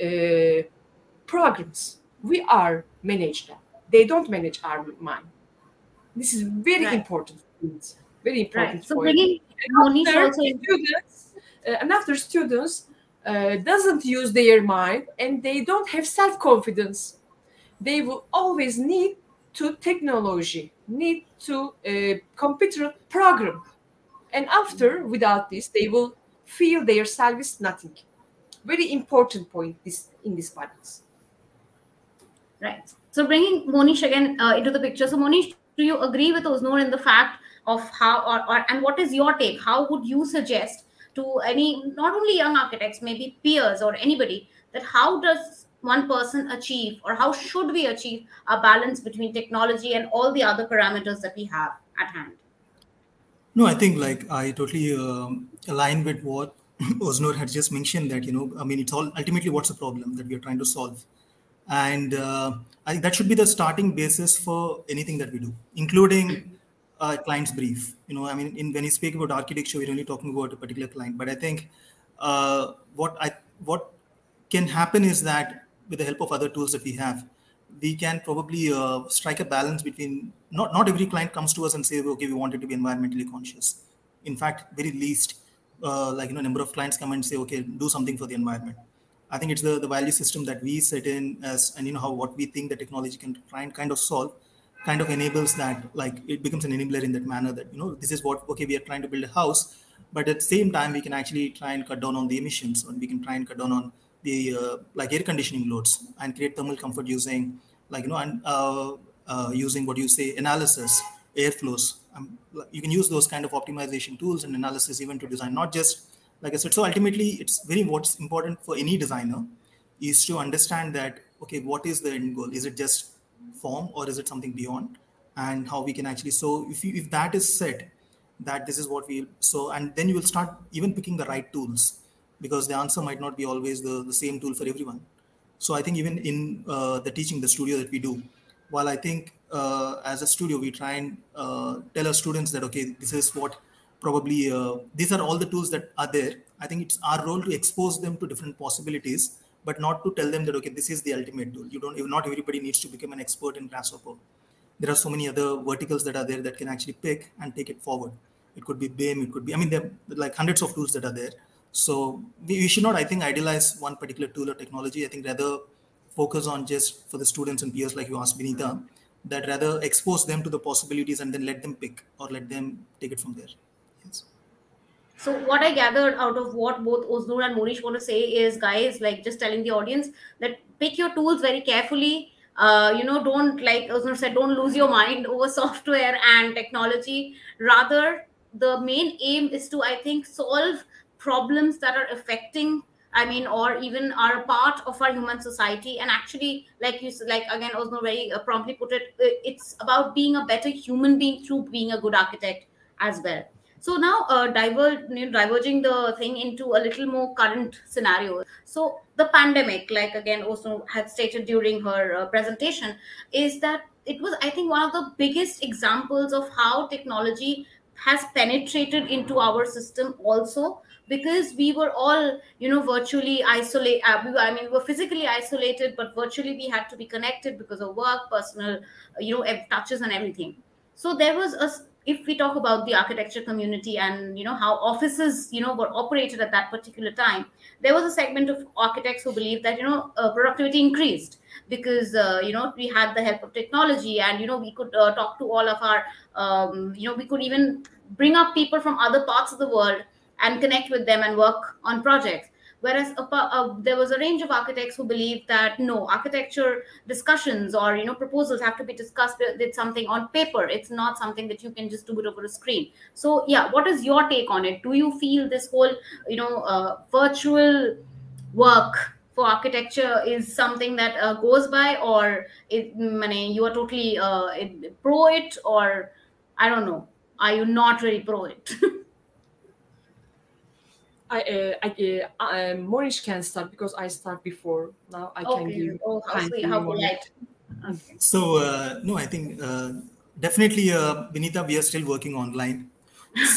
uh, programs. We are manage them. They don't manage our mind. This is very Right. important. Very important. Right. So bringing after also students uh, and after students uh, doesn't use their mind and they don't have self-confidence they will always need to technology need to uh, computer program and after without this they will feel their self is nothing very important point this in this balance Right. So bringing Monish again uh, into the picture. So Monish, do you agree with Oznur in the fact of how, or, or and what is your take? How would you suggest to any, not only young architects, maybe peers or anybody, that how does one person achieve, or how should we achieve a balance between technology and all the other parameters that we have at hand? No, I think like I totally um, align with what Oznur had just mentioned that, you know, I mean, it's all ultimately what's the problem that we are trying to solve. And uh, I think that should be the starting basis for anything that we do, including uh, client's brief. You know, I mean, in, when you speak about architecture, we're only talking about a particular client. But I think uh, what I what can happen is that with the help of other tools that we have, we can probably uh, strike a balance between not not every client comes to us and say okay we want it to be environmentally conscious in fact very least uh, like you know number of clients come and say okay do something for the environment i think it's the, the value system that we set in as and you know how what we think the technology can try and kind of solve kind of enables that like it becomes an enabler in that manner that you know this is what okay we are trying to build a house but at the same time we can actually try and cut down on the emissions and we can try and cut down on the uh, like air conditioning loads and create thermal comfort using like you know and uh, uh, using what you say analysis airflows. Um, you can use those kind of optimization tools and analysis even to design not just like i said so ultimately it's very what's important for any designer is to understand that okay what is the end goal? Is it just form or is it something beyond? And how we can actually so if you if that is set that this is what we so and then you will start even picking the right tools because the answer might not be always the, the same tool for everyone. So i think even in uh, the teaching the studio that we do while i think uh, as a studio we try and uh, tell our students that okay this is what probably uh, these are all the tools that are there i think it's our role to expose them to different possibilities but not to tell them that okay this is the ultimate tool you don't not everybody needs to become an expert in grasshopper there are so many other verticals that are there that can actually pick and take it forward it could be BIM, it could be, I mean, there are like hundreds of tools that are there. So we, we should not, I think, idealize one particular tool or technology. I think rather focus on just for the students and peers, like you asked, Vinita, that rather expose them to the possibilities and then let them pick or let them take it from there. So what I gathered out of what both Oznur and Monish want to say is, guys, like just telling the audience that pick your tools very carefully. Uh, you know, don't like Oznur said, don't lose your mind over software and technology. Rather, the main aim is to, I think, solve problems that are affecting I mean, or even are a part of our human society. And actually, like you like again, Oznur very uh, promptly put it, it's about being a better human being through being a good architect as well. So now, uh, diver, you know, diverging the thing into a little more current scenario. So the pandemic, like again, Oznur had stated during her uh, presentation, is that it was, I think, one of the biggest examples of how technology has penetrated into our system also because we were all you know virtually isolated uh, i mean we were physically isolated but virtually we had to be connected because of work personal you know touches and everything so there was a if we talk about the architecture community and you know how offices you know were operated at that particular time there was a segment of architects who believed that you know uh, productivity increased because uh, you know we had the help of technology and you know we could uh, talk to all of our um, you know we could even bring up people from other parts of the world and connect with them and work on projects whereas a, uh, there was a range of architects who believed that no architecture discussions or you know proposals have to be discussed with something on paper. It's not something that you can just do it over a screen. So yeah what is your take on it? Do you feel this whole you know uh, virtual work for architecture is something that uh, goes by or it, you are totally uh, pro it or i don't know. Are you not really pro it I, uh, I, uh, um, Monish can start because I start before. Now I can give. Oh, how sweet, how polite. Okay. So uh, no, I think uh, definitely, uh, Vinita, we are still working online.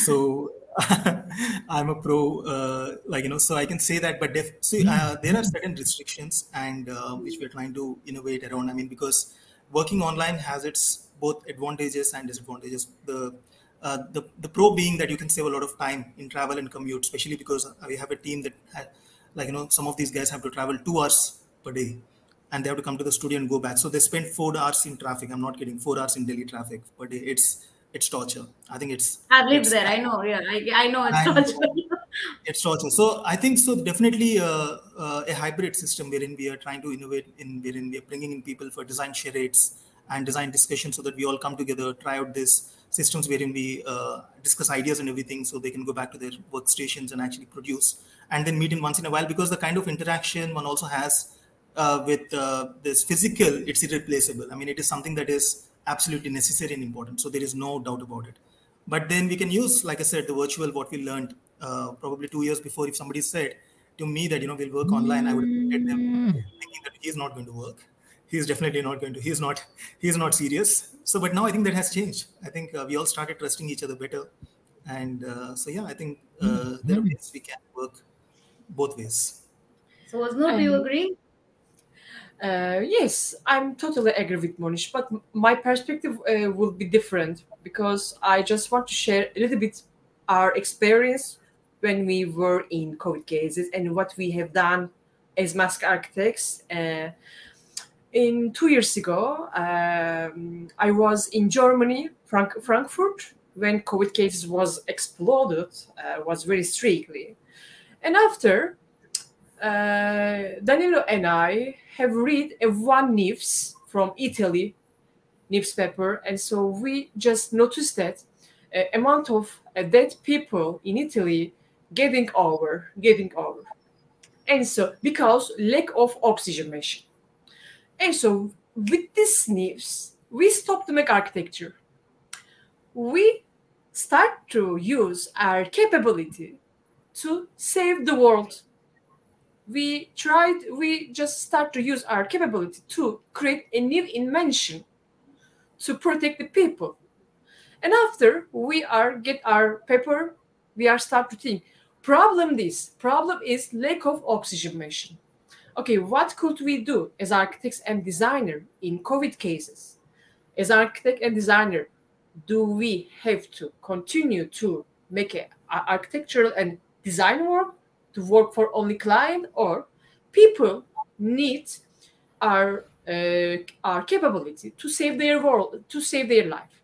So I'm a pro, uh, like you know, so I can say that. But def- so, uh, there are certain restrictions and uh, which we're trying to innovate around. I mean, because working online has its both advantages and disadvantages. The uh, the, the pro being that you can save a lot of time in travel and commute, especially because we have a team that, like, you know, some of these guys have to travel two hours per day and they have to come to the studio and go back. So they spend four hours in traffic. I'm not kidding, four hours in Delhi traffic per day. It's it's torture. I think it's. I've lived there. I know. Yeah, I, I know it's torture. it's torture. So I think so. Definitely uh, uh, a hybrid system wherein we are trying to innovate in wherein we are bringing in people for design charrettes and design discussion so that we all come together, try out this systems wherein we uh, discuss ideas and everything so they can go back to their workstations and actually produce and then meet in once in a while because the kind of interaction one also has uh, with uh, this physical it's irreplaceable. I mean it is something that is absolutely necessary and important. So there is no doubt about it. But then we can use like i said the virtual what we learned uh, probably two years before if somebody said to me that you know we'll work online i would get them thinking that he's not going to work. He's definitely not going to he's not he's not serious so but now i think that has changed i think uh, we all started trusting each other better and uh, so yeah i think uh, mm-hmm. there are ways we can work both ways so Oznur, do you agree uh, yes, I'm totally agree with Monish, but my perspective uh, will be different because I just want to share a little bit our experience when we were in COVID cases and what we have done as mask architects. In two years ago, um, I was in Germany, Frank- Frankfurt, when COVID cases was exploded, uh, was very strictly. And after, uh, Danilo and I have read a one news from Italy newspaper, and so we just noticed that uh, amount of uh, dead people in Italy getting over, getting over, and so because lack of oxygenation and so with this news, we stop the Mac architecture. We start to use our capability to save the world. We tried, we just start to use our capability to create a new invention to protect the people. And after we are get our paper, we are start to think. Problem this, problem is lack of oxygenation okay, what could we do as architects and designer in COVID cases? As architect and designer, do we have to continue to make a, architectural and design work to work for only client or people need our uh, our capability to save their world to save their life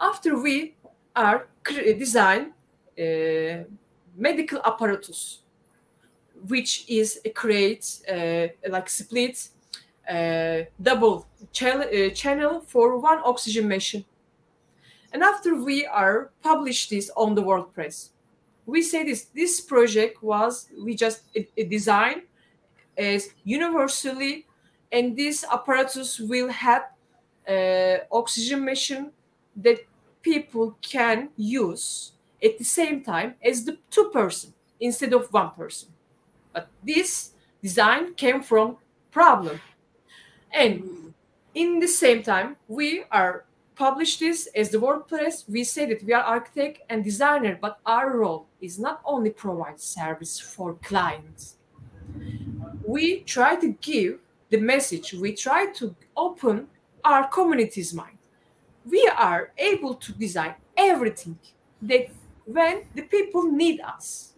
after we are design uh, medical apparatus which is create uh, like split uh, double channel, uh, channel for one oxygen machine. And after we are published this on the WordPress, we say this this project was we just a, a design as universally, and this apparatus will have uh, oxygen machine that people can use at the same time as the two person instead of one person but this design came from problem. And in the same time, we are publish this as the WordPress. We say that we are architect and designer, but our role is not only provide service for clients. We try to give the message. We try to open our community's mind. We are able to design everything that when the people need us.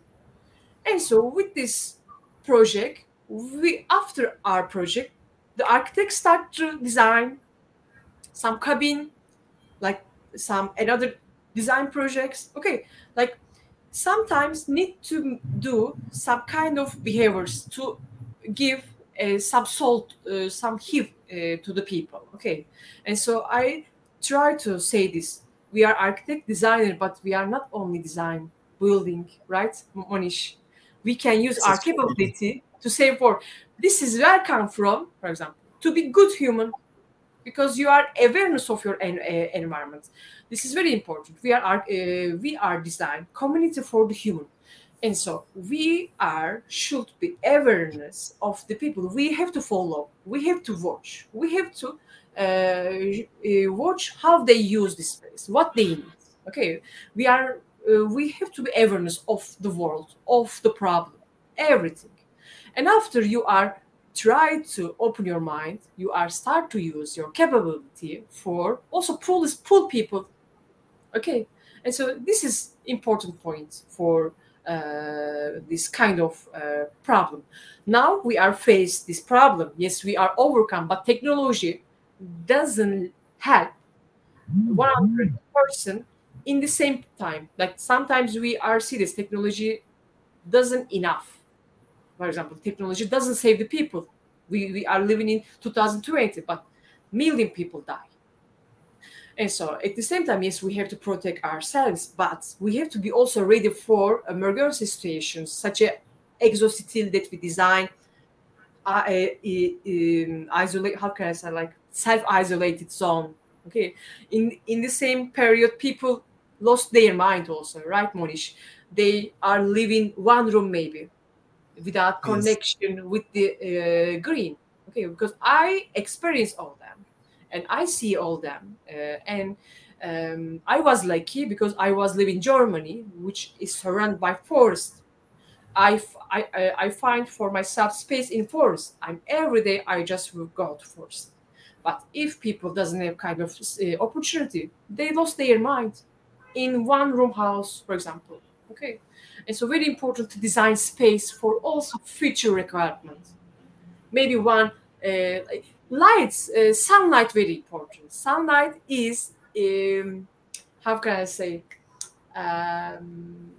And so with this project, we after our project, the architects start to design some cabin, like some another design projects. Okay, like sometimes need to do some kind of behaviors to give uh, some salt, uh, some heat uh, to the people. Okay, and so I try to say this: we are architect, designer, but we are not only design building, right, Monish? We can use our capability to say for this is where I come from, for example, to be good human, because you are awareness of your en- environment. This is very important. We are uh, we are design community for the human, and so we are should be awareness of the people. We have to follow. We have to watch. We have to uh, watch how they use this space, what they need. Okay, we are uh, we have to be awareness of the world, of the problem, everything. And after you are try to open your mind, you are start to use your capability for also pull this pull people. Okay, and so this is important point for uh, this kind of uh, problem. Now we are faced this problem. Yes, we are overcome, but technology doesn't help 100 person in the same time. Like sometimes we are this technology doesn't enough. For example, technology doesn't save the people. We, we are living in 2020, but million people die. And so at the same time, yes, we have to protect ourselves, but we have to be also ready for emergency situations, such as exocytil that we design, uh, uh, isolate, how can I say, like self-isolated zone. Okay, in in the same period, people lost their mind also, right, Monish? They are living one room maybe without connection yes. with the uh, green. Okay, because I experience all them and I see all them. Uh, and um, I was lucky because I was living in Germany, which is surrounded by forest. I, I, I find for myself space in forest. I'm every day I just will go to forest. But if people doesn't have kind of uh, opportunity, they lost their mind in one room house, for example. Okay, and so very important to design space for also future requirements. Maybe one uh, lights, uh, sunlight very important. Sunlight is um, how can I say um,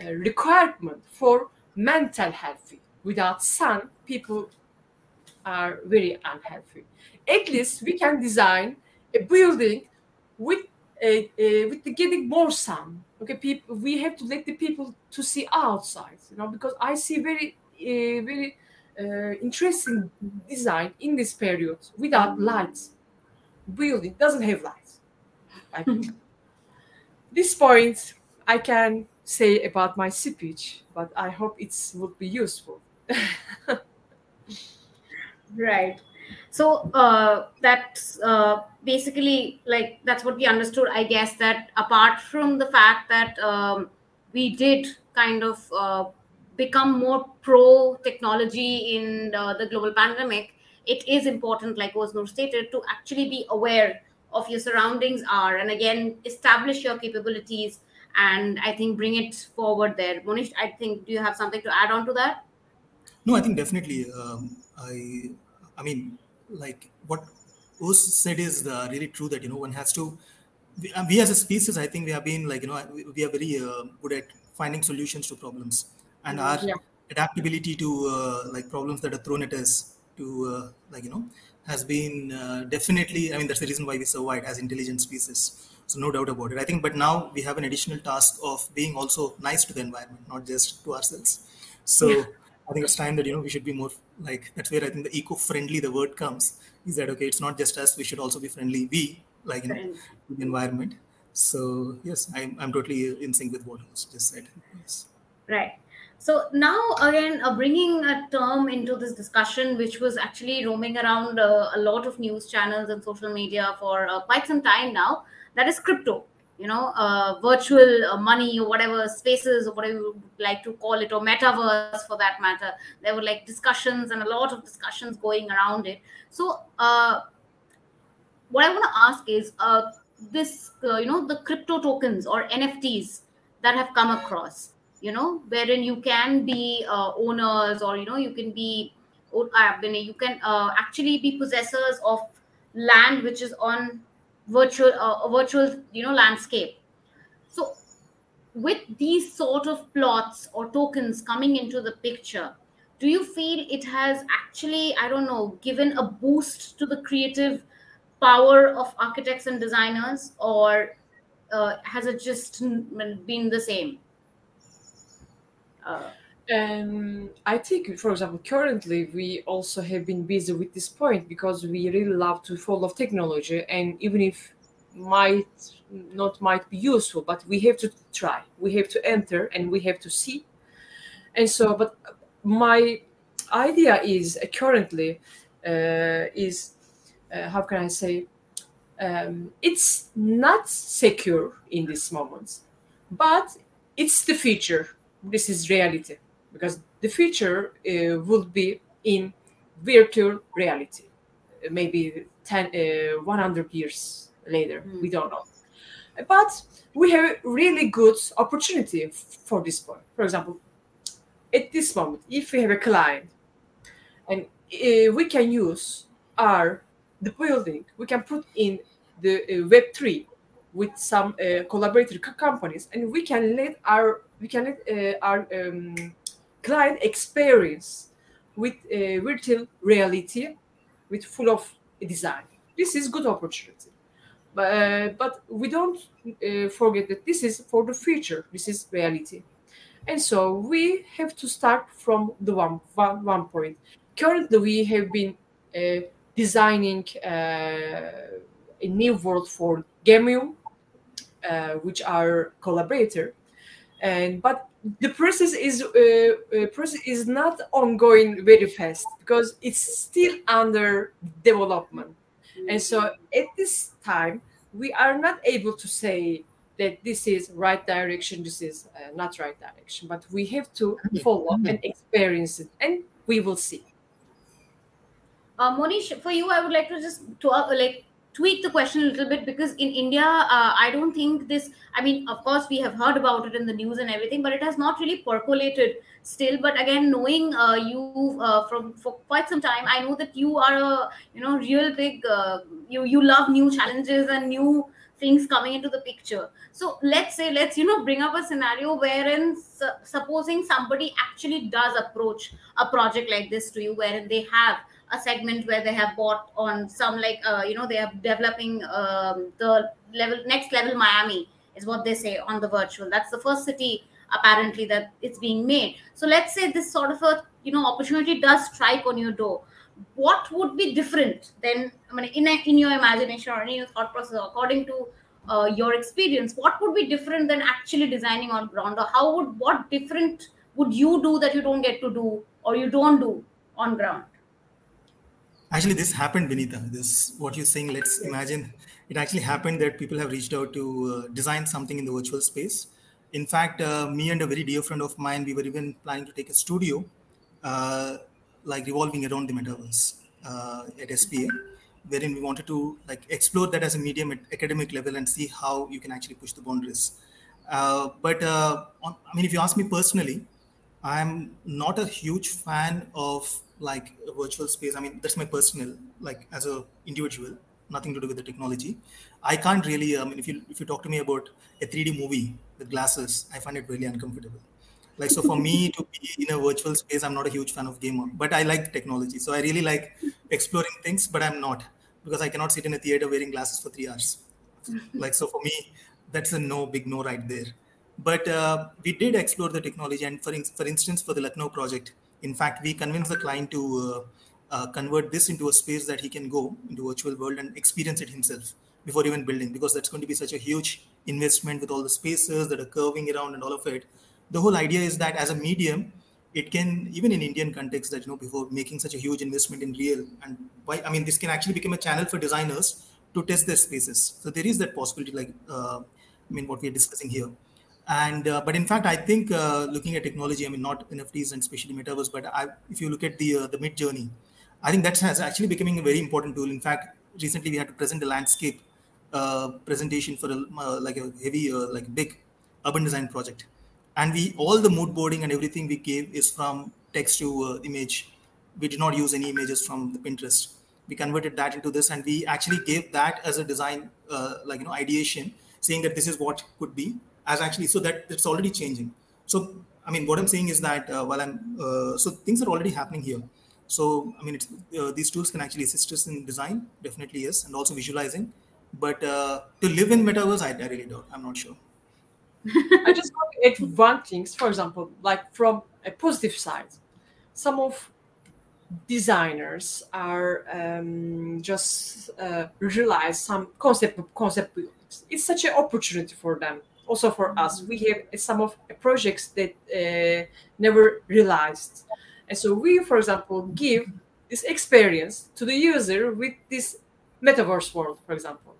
a requirement for mental health. Without sun, people are very unhealthy. At least we can design a building with with the getting more sun. Okay, people, we have to let the people to see outside, you know, because I see very, uh, very uh, interesting design in this period without lights. Building doesn't have lights. this point I can say about my speech, but I hope it would be useful. right so uh, that's uh, basically like that's what we understood i guess that apart from the fact that um, we did kind of uh, become more pro technology in the global pandemic it is important like Oznur stated to actually be aware of your surroundings are and again establish your capabilities and i think bring it forward there. Monish i think do you have something to add on to that? No i think definitely um, i i mean like what Oz said is uh, really true that you know one has to we, uh, we, as a species i think we have been like you know we, we are very uh, good at finding solutions to problems and mm-hmm. our yeah. adaptability to uh, like problems that are thrown at us to uh, like you know has been uh, definitely i mean that's the reason why we survived as intelligent species so no doubt about it i think but now we have an additional task of being also nice to the environment not just to ourselves so yeah. I think it's time that you know we should be more like that's where I think the eco-friendly the word comes is that okay it's not just us we should also be friendly we like you know, the environment. So yes I'm, I'm totally in sync with what was just said. Yes. Right. So now again uh, bringing a term into this discussion which was actually roaming around uh, a lot of news channels and social media for uh, quite some time now that is crypto you know uh, virtual uh, money or whatever spaces or whatever you like to call it or metaverse for that matter. There were like discussions and a lot of discussions going around it. So uh, what i want to ask is uh, this uh, you know the crypto tokens or nfts that have come across you know wherein you can be uh, owners or you know you can be you can actually be possessors of land which is on virtual uh, virtual you know landscape. So with these sort of plots or tokens coming into the picture do you feel it has actually i don't know given a boost to the creative power of architects and designers or uh, has it just been the same? Uh, I think, for example, currently we also have been busy with this point because we really love to follow technology, and even if might not might be useful, but we have to try, we have to enter, and we have to see. And so, but my idea is uh, currently uh, is uh, how can I say um, it's not secure in this moment, but it's the future. This is reality because the future uh, would be in virtual reality, maybe 10, uh, 100 years later. Mm. We don't know. But we have really good opportunity for this point. For example, at this moment, if we have a client and uh, we can use our the building, we can put in the uh, Web3 with some uh, collaborator companies, and we can let our we can let uh, our um, client experience with virtual reality, with full of design. This is good opportunity, but uh, but we don't uh, forget that this is for the future. This is reality, and so we have to start from the one one, one point. Currently, we have been uh, designing uh, a new world for Gamium, uh, which are collaborator, and but the process is uh, uh, process is not ongoing very fast because it's still under development. And so at this time we are not able to say that this is right direction this is uh, not right direction but we have to follow and experience it and we will see. Uh, monish for you i would like to just talk like tweak the question a little bit because in India, uh, I don't think this. I mean, of course, we have heard about it in the news and everything, but it has not really percolated still. But again, knowing uh, you uh, from for quite some time, I know that you are a you know real big. Uh, you you love new challenges and new things coming into the picture. So let's say let's you know bring up a scenario wherein su- supposing somebody actually does approach a project like this to you, wherein they have a segment where they have bought on some like uh, you know they are developing um, the level next level miami is what they say on the virtual. That's the first city apparently that it's being made. So let's say this sort of a you know opportunity does strike on your door. What would be different than i mean in, a, in your imagination or in your thought process according to uh, your experience what would be different than actually designing on ground? Or how would what different would you do that you don't get to do or you don't do on ground Actually, this happened, Vinita. This what you're saying. Let's imagine it actually happened that people have reached out to uh, design something in the virtual space. In fact, uh, me and a very dear friend of mine, we were even planning to take a studio, uh, like revolving around the metaverse uh, at SPA, wherein we wanted to like explore that as a medium at academic level and see how you can actually push the boundaries. Uh, but uh, on, I mean, if you ask me personally, I'm not a huge fan of like a virtual space. I mean, that's my personal, like as a individual, nothing to do with the technology. I can't really. I mean, if you if you talk to me about a 3D movie with glasses, I find it really uncomfortable. Like so, for me to be in a virtual space, I'm not a huge fan of gamer, but I like technology. So I really like exploring things, but I'm not because I cannot sit in a theater wearing glasses for three hours. like so, for me, that's a no, big no right there. But uh, we did explore the technology, and for in, for instance, for the Lucknow project, in fact, we convince the client to uh, uh, convert this into a space that he can go into virtual world and experience it himself before even building, because that's going to be such a huge investment with all the spaces that are curving around and all of it. The whole idea is that as a medium, it can even in Indian context that you know before making such a huge investment in real and why I mean this can actually become a channel for designers to test their spaces. So there is that possibility, like uh, I mean what we are discussing here and uh, but in fact i think uh, looking at technology i mean not nfts and especially metaverse but I, if you look at the uh, the Midjourney i think that has actually becoming a very important tool. In fact recently we had to present a landscape uh, presentation for a uh, like a heavy uh, like big urban design project. And we all the mood boarding and everything we gave is from text to image. We did not use any images from the pinterest. We converted that into this and we actually gave that as a design like you know ideation saying that this is what could be as actually so that it's already changing. So I mean, what I'm saying is that uh, while I'm uh, so things are already happening here. So I mean, uh, these tools can actually assist us in design, definitely yes, and also visualizing. But uh, to live in metaverse, I, I really don't. I'm not sure. I just want to add one thing. For example, like from a positive side, some of designers are um, just uh, realize some concept concept. It's such an opportunity for them. Also for us, we have some of projects that uh, never realized, and so we, for example, give this experience to the user with this metaverse world, for example,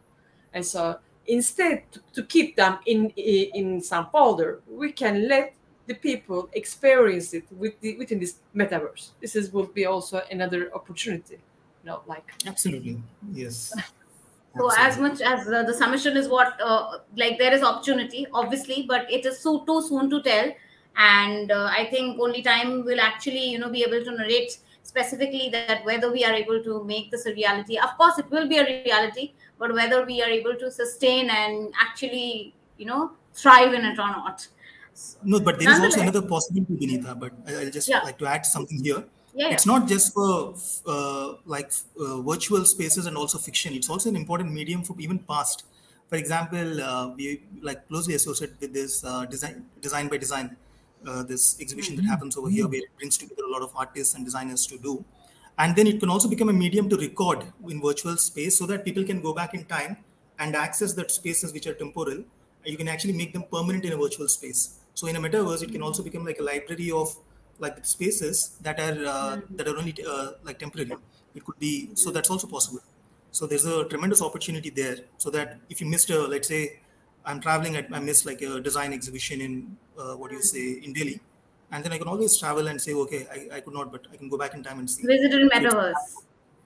and so instead to, to keep them in in some folder, we can let the people experience it with the, within this metaverse. This is will be also another opportunity. You know, like absolutely yes. So absolutely. as much as uh, the submission is what uh, like there is opportunity, obviously, but it is so too soon to tell. And uh, I think only time will actually you know be able to narrate specifically that whether we are able to make this a reality. Of course, it will be a reality, but whether we are able to sustain and actually you know thrive in it or not. No, but there is also another possibility, Vinita. But I'll just yeah. like to add something here. Yeah, it's not just for uh, like uh, virtual spaces and also fiction. It's also an important medium for even past. For example, uh, we like closely associated with this uh, design design by design, uh, this exhibition mm-hmm. that happens over here, where it brings together a lot of artists and designers to do. And then it can also become a medium to record in virtual space, so that people can go back in time and access that spaces which are temporal. You can actually make them permanent in a virtual space so in a metaverse, it can also become like a library of like spaces that are uh, mm-hmm. that are only uh, like temporary. It could be so that's also possible. So there's a tremendous opportunity there. So that if you missed a let's say I'm traveling, at, I missed like a design exhibition in uh, what do you say in Delhi, and then I can always travel and say okay I, I could not, but I can go back in time and see. Visit in metaverse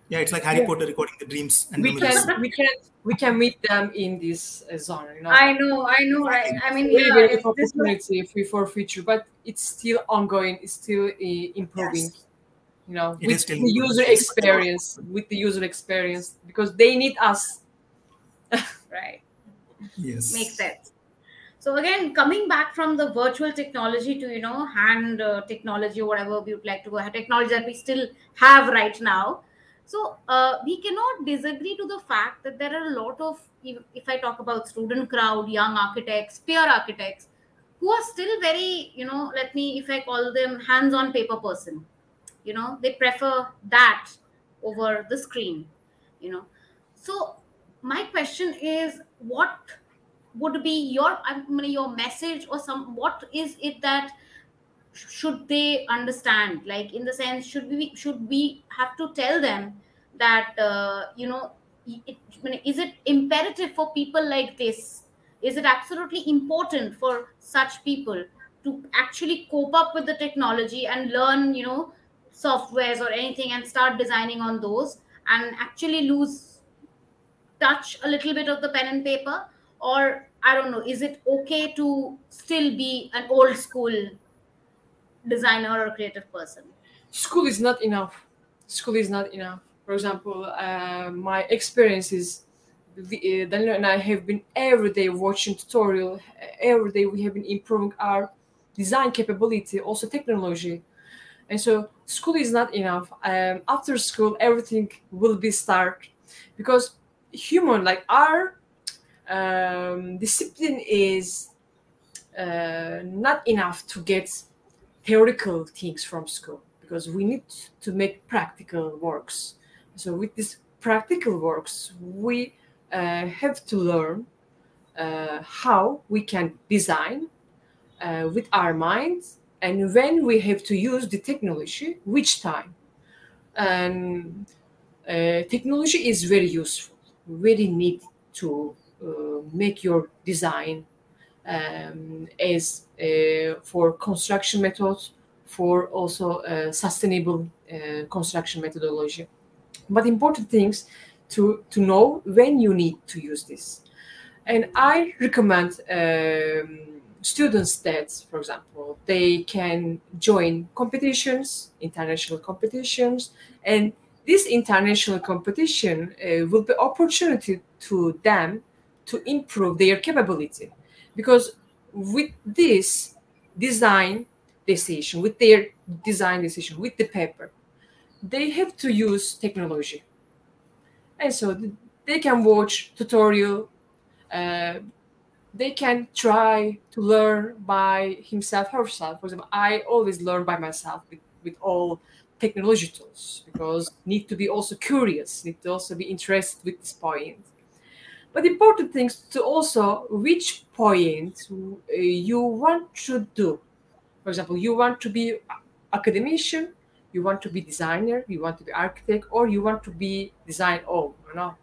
yeah it's like harry yeah. potter recording the dreams and we can we can we can meet them in this uh, zone you know? I know i know right. I mean really yeah, great opportunity was... for future but it's still ongoing it's still uh, improving yes. you know? It with the user experience with the user experience because they need us. Right. Yes. Makes sense. So again coming back from the virtual technology to you know hand uh, technology or whatever we would like to go technology that we still have right now so uh, we cannot disagree to the fact that there are a lot of, if I talk about student crowd, young architects, peer architects, who are still very, you know, let me, if I call them hands-on paper person, you know, they prefer that over the screen, you know. So my question is, what would be your, I mean, your message or some, what is it that should they understand? Like in the sense should we should we have to tell them that uh, you know it, is it imperative for people like this? Is it absolutely important for such people to actually cope up with the technology and learn you know softwares or anything and start designing on those and actually lose touch a little bit of the pen and paper? Or i don't know is it okay to still be an old school designer or creative person school is not enough school is not enough for example uh, my experience is uh, Daniel and I have been every day watching tutorial. Every day we have been improving our design capability, also technology. And so school is not enough. Um, after school, everything will be start because human like our um, discipline is uh, not enough to get theoretical things from school because we need to make practical works. So with these practical works we uh, have to learn uh, how we can design uh, with our minds and when we have to use the technology which time. And uh, technology is very useful very neat to uh, make your design um, uh, for construction methods, for also uh, sustainable uh, construction methodology. But important things to, to know when you need to use this. And I recommend um, students that, for example, they can join competitions, international competitions, and this international competition uh, will be opportunity to them to improve their capability because with this design decision, with their design decision, with the paper, they have to use technology. And so they can watch tutorial, uh, they can try to learn by himself, herself. For example, I always learn by myself with, with all technology tools because need to be also curious, need to also be interested with this point. But important things to also which point uh, you want to do. For example, you want to be academician, you want to be designer, you want to be architect, or you want to be design all. You know,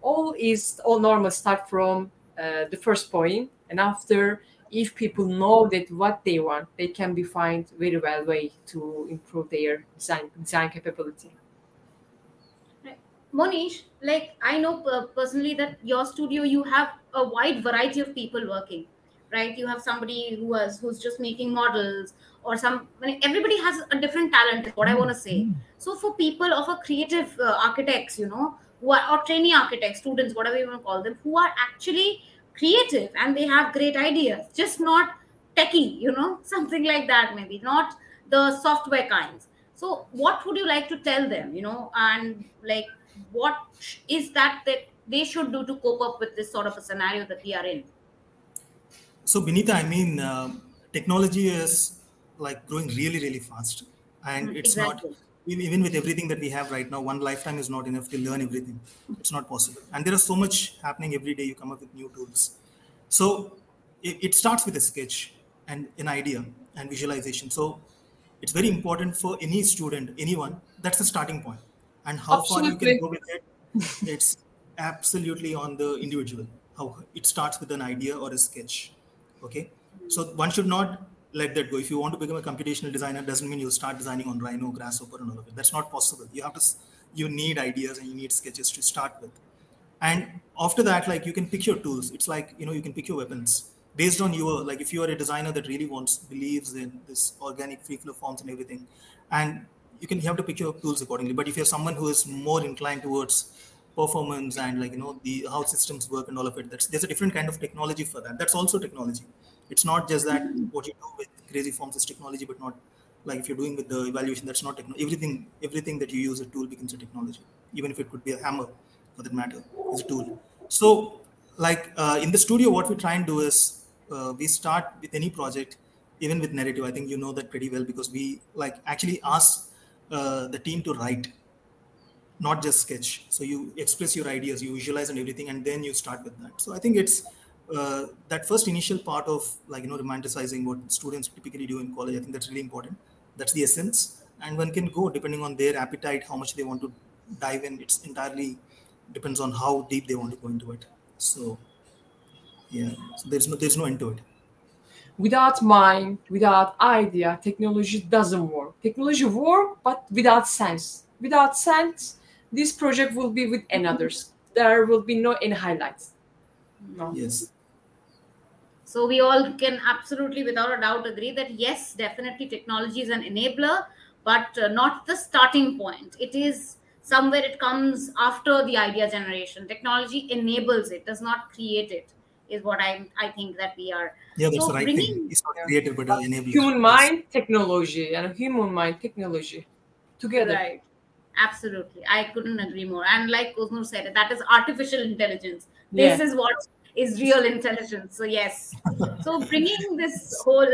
all is all normal start from uh, the first point, and after if people know that what they want, they can be find very well way to improve their design design capability. Monish, like I know personally that your studio you have a wide variety of people working, right? You have somebody who was who's just making models, or some. I mean, everybody has a different talent. What I want to say. So for people of a creative uh, architects, you know, who are or trainee architects, students, whatever you want to call them, who are actually creative and they have great ideas, just not techie, you know, something like that maybe, not the software kinds. So what would you like to tell them, you know, and like what is that that they should do to cope up with this sort of a scenario that we are in? So, Vinita, I mean, uh, technology is like growing really, really fast, and mm, it's exactly. not even with everything that we have right now. One lifetime is not enough to learn everything. It's not possible, and there is so much happening every day. You come up with new tools. So, it, it starts with a sketch and an idea and visualization. So, it's very important for any student, anyone. That's the starting point and how absolutely. far you can go with it it's absolutely on the individual how it starts with an idea or a sketch okay? So one should not let that go. If you want to become a computational designer doesn't mean you start designing on rhino grasshopper and all of it. That's not possible. You have to you need ideas and you need sketches to start with. And after that like you can pick your tools. It's like you know you can pick your weapons. Based on your like if you are a designer that really wants believes in this organic free flow forms and everything and you can you have to pick your tools accordingly. But if you're someone who is more inclined towards performance and like you know the how systems work and all of it, that's there's a different kind of technology for that. That's also technology. It's not just that what you do with crazy forms is technology, but not like if you're doing with the evaluation, that's not technology. Everything everything that you use a tool becomes a technology, even if it could be a hammer for that matter is a tool. So like uh, in the studio, what we try and do is uh, we start with any project even with narrative i think you know that pretty well because we like actually ask uh, the team to write not just sketch. So you express your ideas you visualize and everything and then you start with that. So i think it's uh, that first initial part of like you know romanticizing what students typically do in college i think that's really important. That's the essence. And one can go depending on their appetite how much they want to dive in. It's entirely depends on how deep they want to go into it. So yeah so there's no there's no end to it without mind, without idea, technology doesn't work. Technology work, but without sense. Without sense, this project will be with another's. There will be no any highlights. No. Yes. So we all can absolutely, without a doubt, agree that yes, definitely technology is an enabler, but uh, not the starting point. It is somewhere it comes after the idea generation. Technology enables it, does not create it is what I'm. I think that we are. Yeah, that's so the right bringing, thing. It's not creative, but enabling. Human mind, technology, and human mind, technology, together. Right. Absolutely, I couldn't agree more. And like Oznur said, that is artificial intelligence. This yeah. is what is real intelligence. So yes. so bringing this whole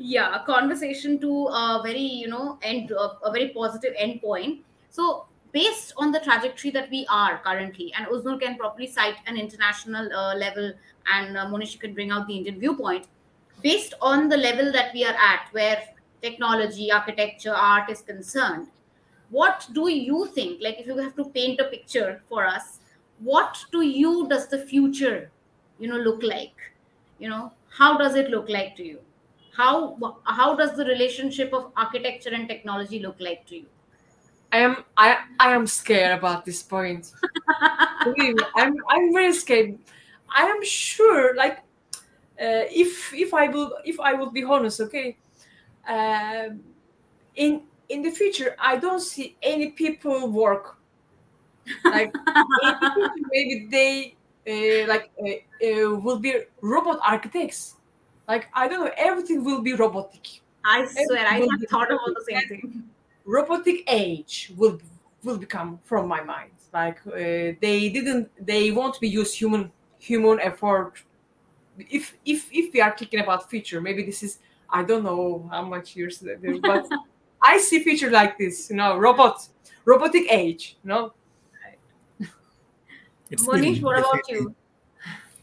yeah conversation to a very you know end a, a very positive end point. So based on the trajectory that we are currently, and Oznur can probably cite an international uh, level, and uh, Monish can bring out the Indian viewpoint. Based on the level that we are at, where technology, architecture, art is concerned, what do you think? Like, if you have to paint a picture for us, what to you does the future, you know, look like? You know, how does it look like to you? How how does the relationship of architecture and technology look like to you? I am I I am scared about this point. I'm I'm very scared. I am sure, like, uh, if if I will if I will be honest, okay, uh, in in the future I don't see any people work. Like maybe they uh, like uh, uh, will be robot architects. Like I don't know, everything will be robotic. I swear, I have thought about the same thing. robotic age will will become from my mind like uh, they didn't they won't be use human human effort if if if we are thinking about future maybe this is i don't know how much years later but i see future like this you know robot robotic age you know It's Monish, what about you?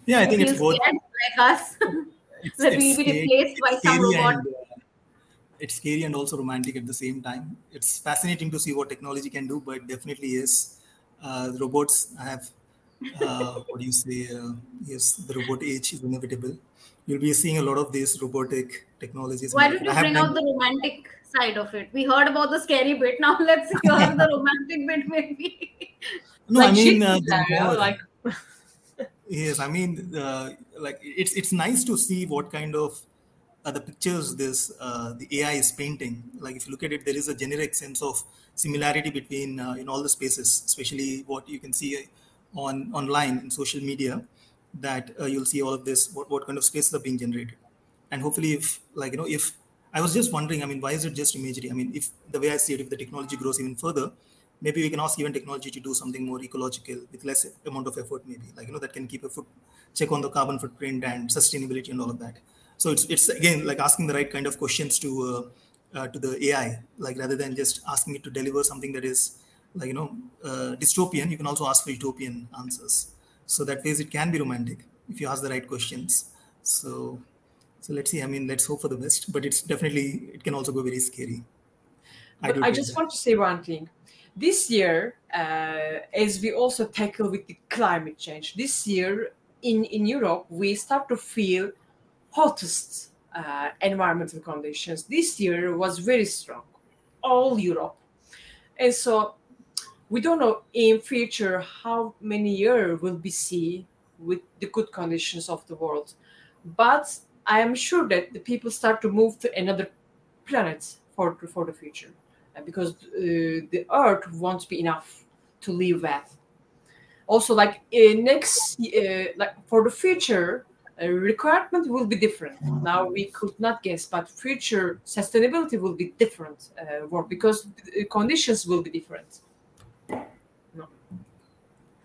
Yeah, I think feel it's both. like us It's, that we'll be replaced by some robot? and, uh, it's scary and also romantic at the same time. It's fascinating to see what technology can do, but definitely yes, uh, robots have uh, what do you say? Uh, yes, the robot age is inevitable. You'll be seeing a lot of these robotic technologies. Why don't you. I bring out the romantic side of it? We heard about the scary bit. Now let's hear the romantic bit, maybe. no, like I mean, uh, more- like Yes, I mean, uh, like it's it's nice to see what kind of uh, the pictures this uh, the AI is painting. Like if you look at it, there is a generic sense of similarity between uh, in all the spaces, especially what you can see on online in social media. That uh, you'll see all of this, what, what kind of spaces are being generated, and hopefully, if like you know, if I was just wondering, I mean, why is it just imagery? I mean, if the way I see it, if the technology grows even further, maybe we can ask even technology to do something more ecological with less amount of effort maybe like you know that can keep a foot check on the carbon footprint and sustainability and all of that so it's it's again like asking the right kind of questions to uh, uh, to the ai like rather than just asking it to deliver something that is like you know uh, dystopian you can also ask for utopian answers. So that ways it can be romantic if you ask the right questions. So so let's see. I mean let's hope for the best but it's definitely it can also go very scary. But do I just with want to say one thing. This year, uh, as we also tackle with the climate change, this year in, in Europe, we start to feel hottest uh, environmental conditions. This year was very strong, all Europe. And so we don't know in future how many years will be see with the good conditions of the world. But I am sure that the people start to move to another planet for, for the future uh, because uh, the earth won't be enough to live with also like uh, next uh, like for the future uh, requirement will be different now we could not guess but future sustainability will be different uh, work because the conditions will be different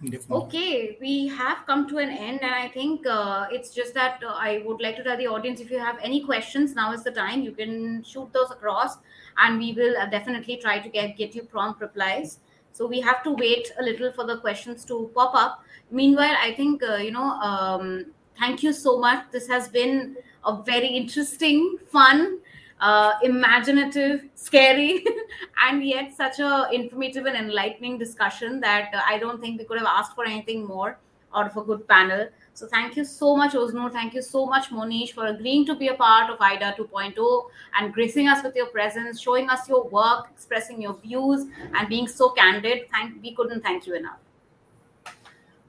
definitely Okay, we have come to an end, and I think uh, it's just that uh, I would like to tell the audience if you have any questions, now is the time. You can shoot those across, and we will uh, definitely try to get, get you prompt replies. So we have to wait a little for the questions to pop up. Meanwhile, I think, uh, you know, um, thank you so much. This has been a very interesting, fun, uh, imaginative, scary, and yet such a informative and enlightening discussion that uh, I don't think we could have asked for anything more out of a good panel. So thank you so much, Oznur. Thank you so much, Monish, for agreeing to be a part of IDA 2.0 and gracing us with your presence, showing us your work, expressing your views, and being so candid. Thank we couldn't thank you enough.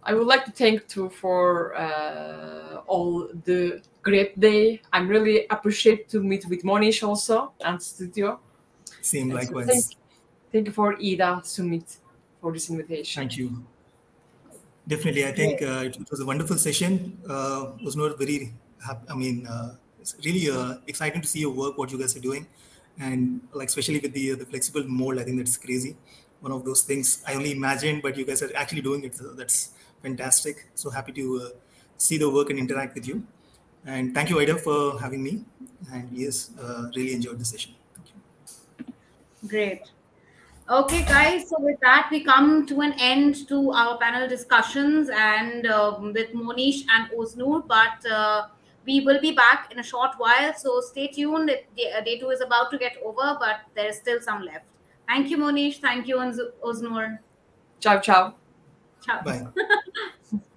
I would like to thank too for uh, all the great day i'm really appreciate to meet with monish also and studio same And so likewise thank, thank you for ida sumit for this invitation Thank you. Definitely, I think uh, it, it was a wonderful session. Uh, was not very, hap- I mean, uh, it's really uh, exciting to see your work, what you guys are doing, and like especially with the the flexible mold. I think that's crazy. One of those things I only imagined, but you guys are actually doing it. So that's fantastic. So happy to uh, see the work and interact with you. And thank you, Ida, for having me. And yes, uh, really enjoyed the session. Thank you. Great. Okay, guys. So with that, we come to an end to our panel discussions and um, with Monish and Oznur. But uh, we will be back in a short while. So stay tuned. Day, day two is about to get over, but there is still some left. Thank you, Monish. Thank you, Oz- Oznur. ciao ciao Chao. Bye.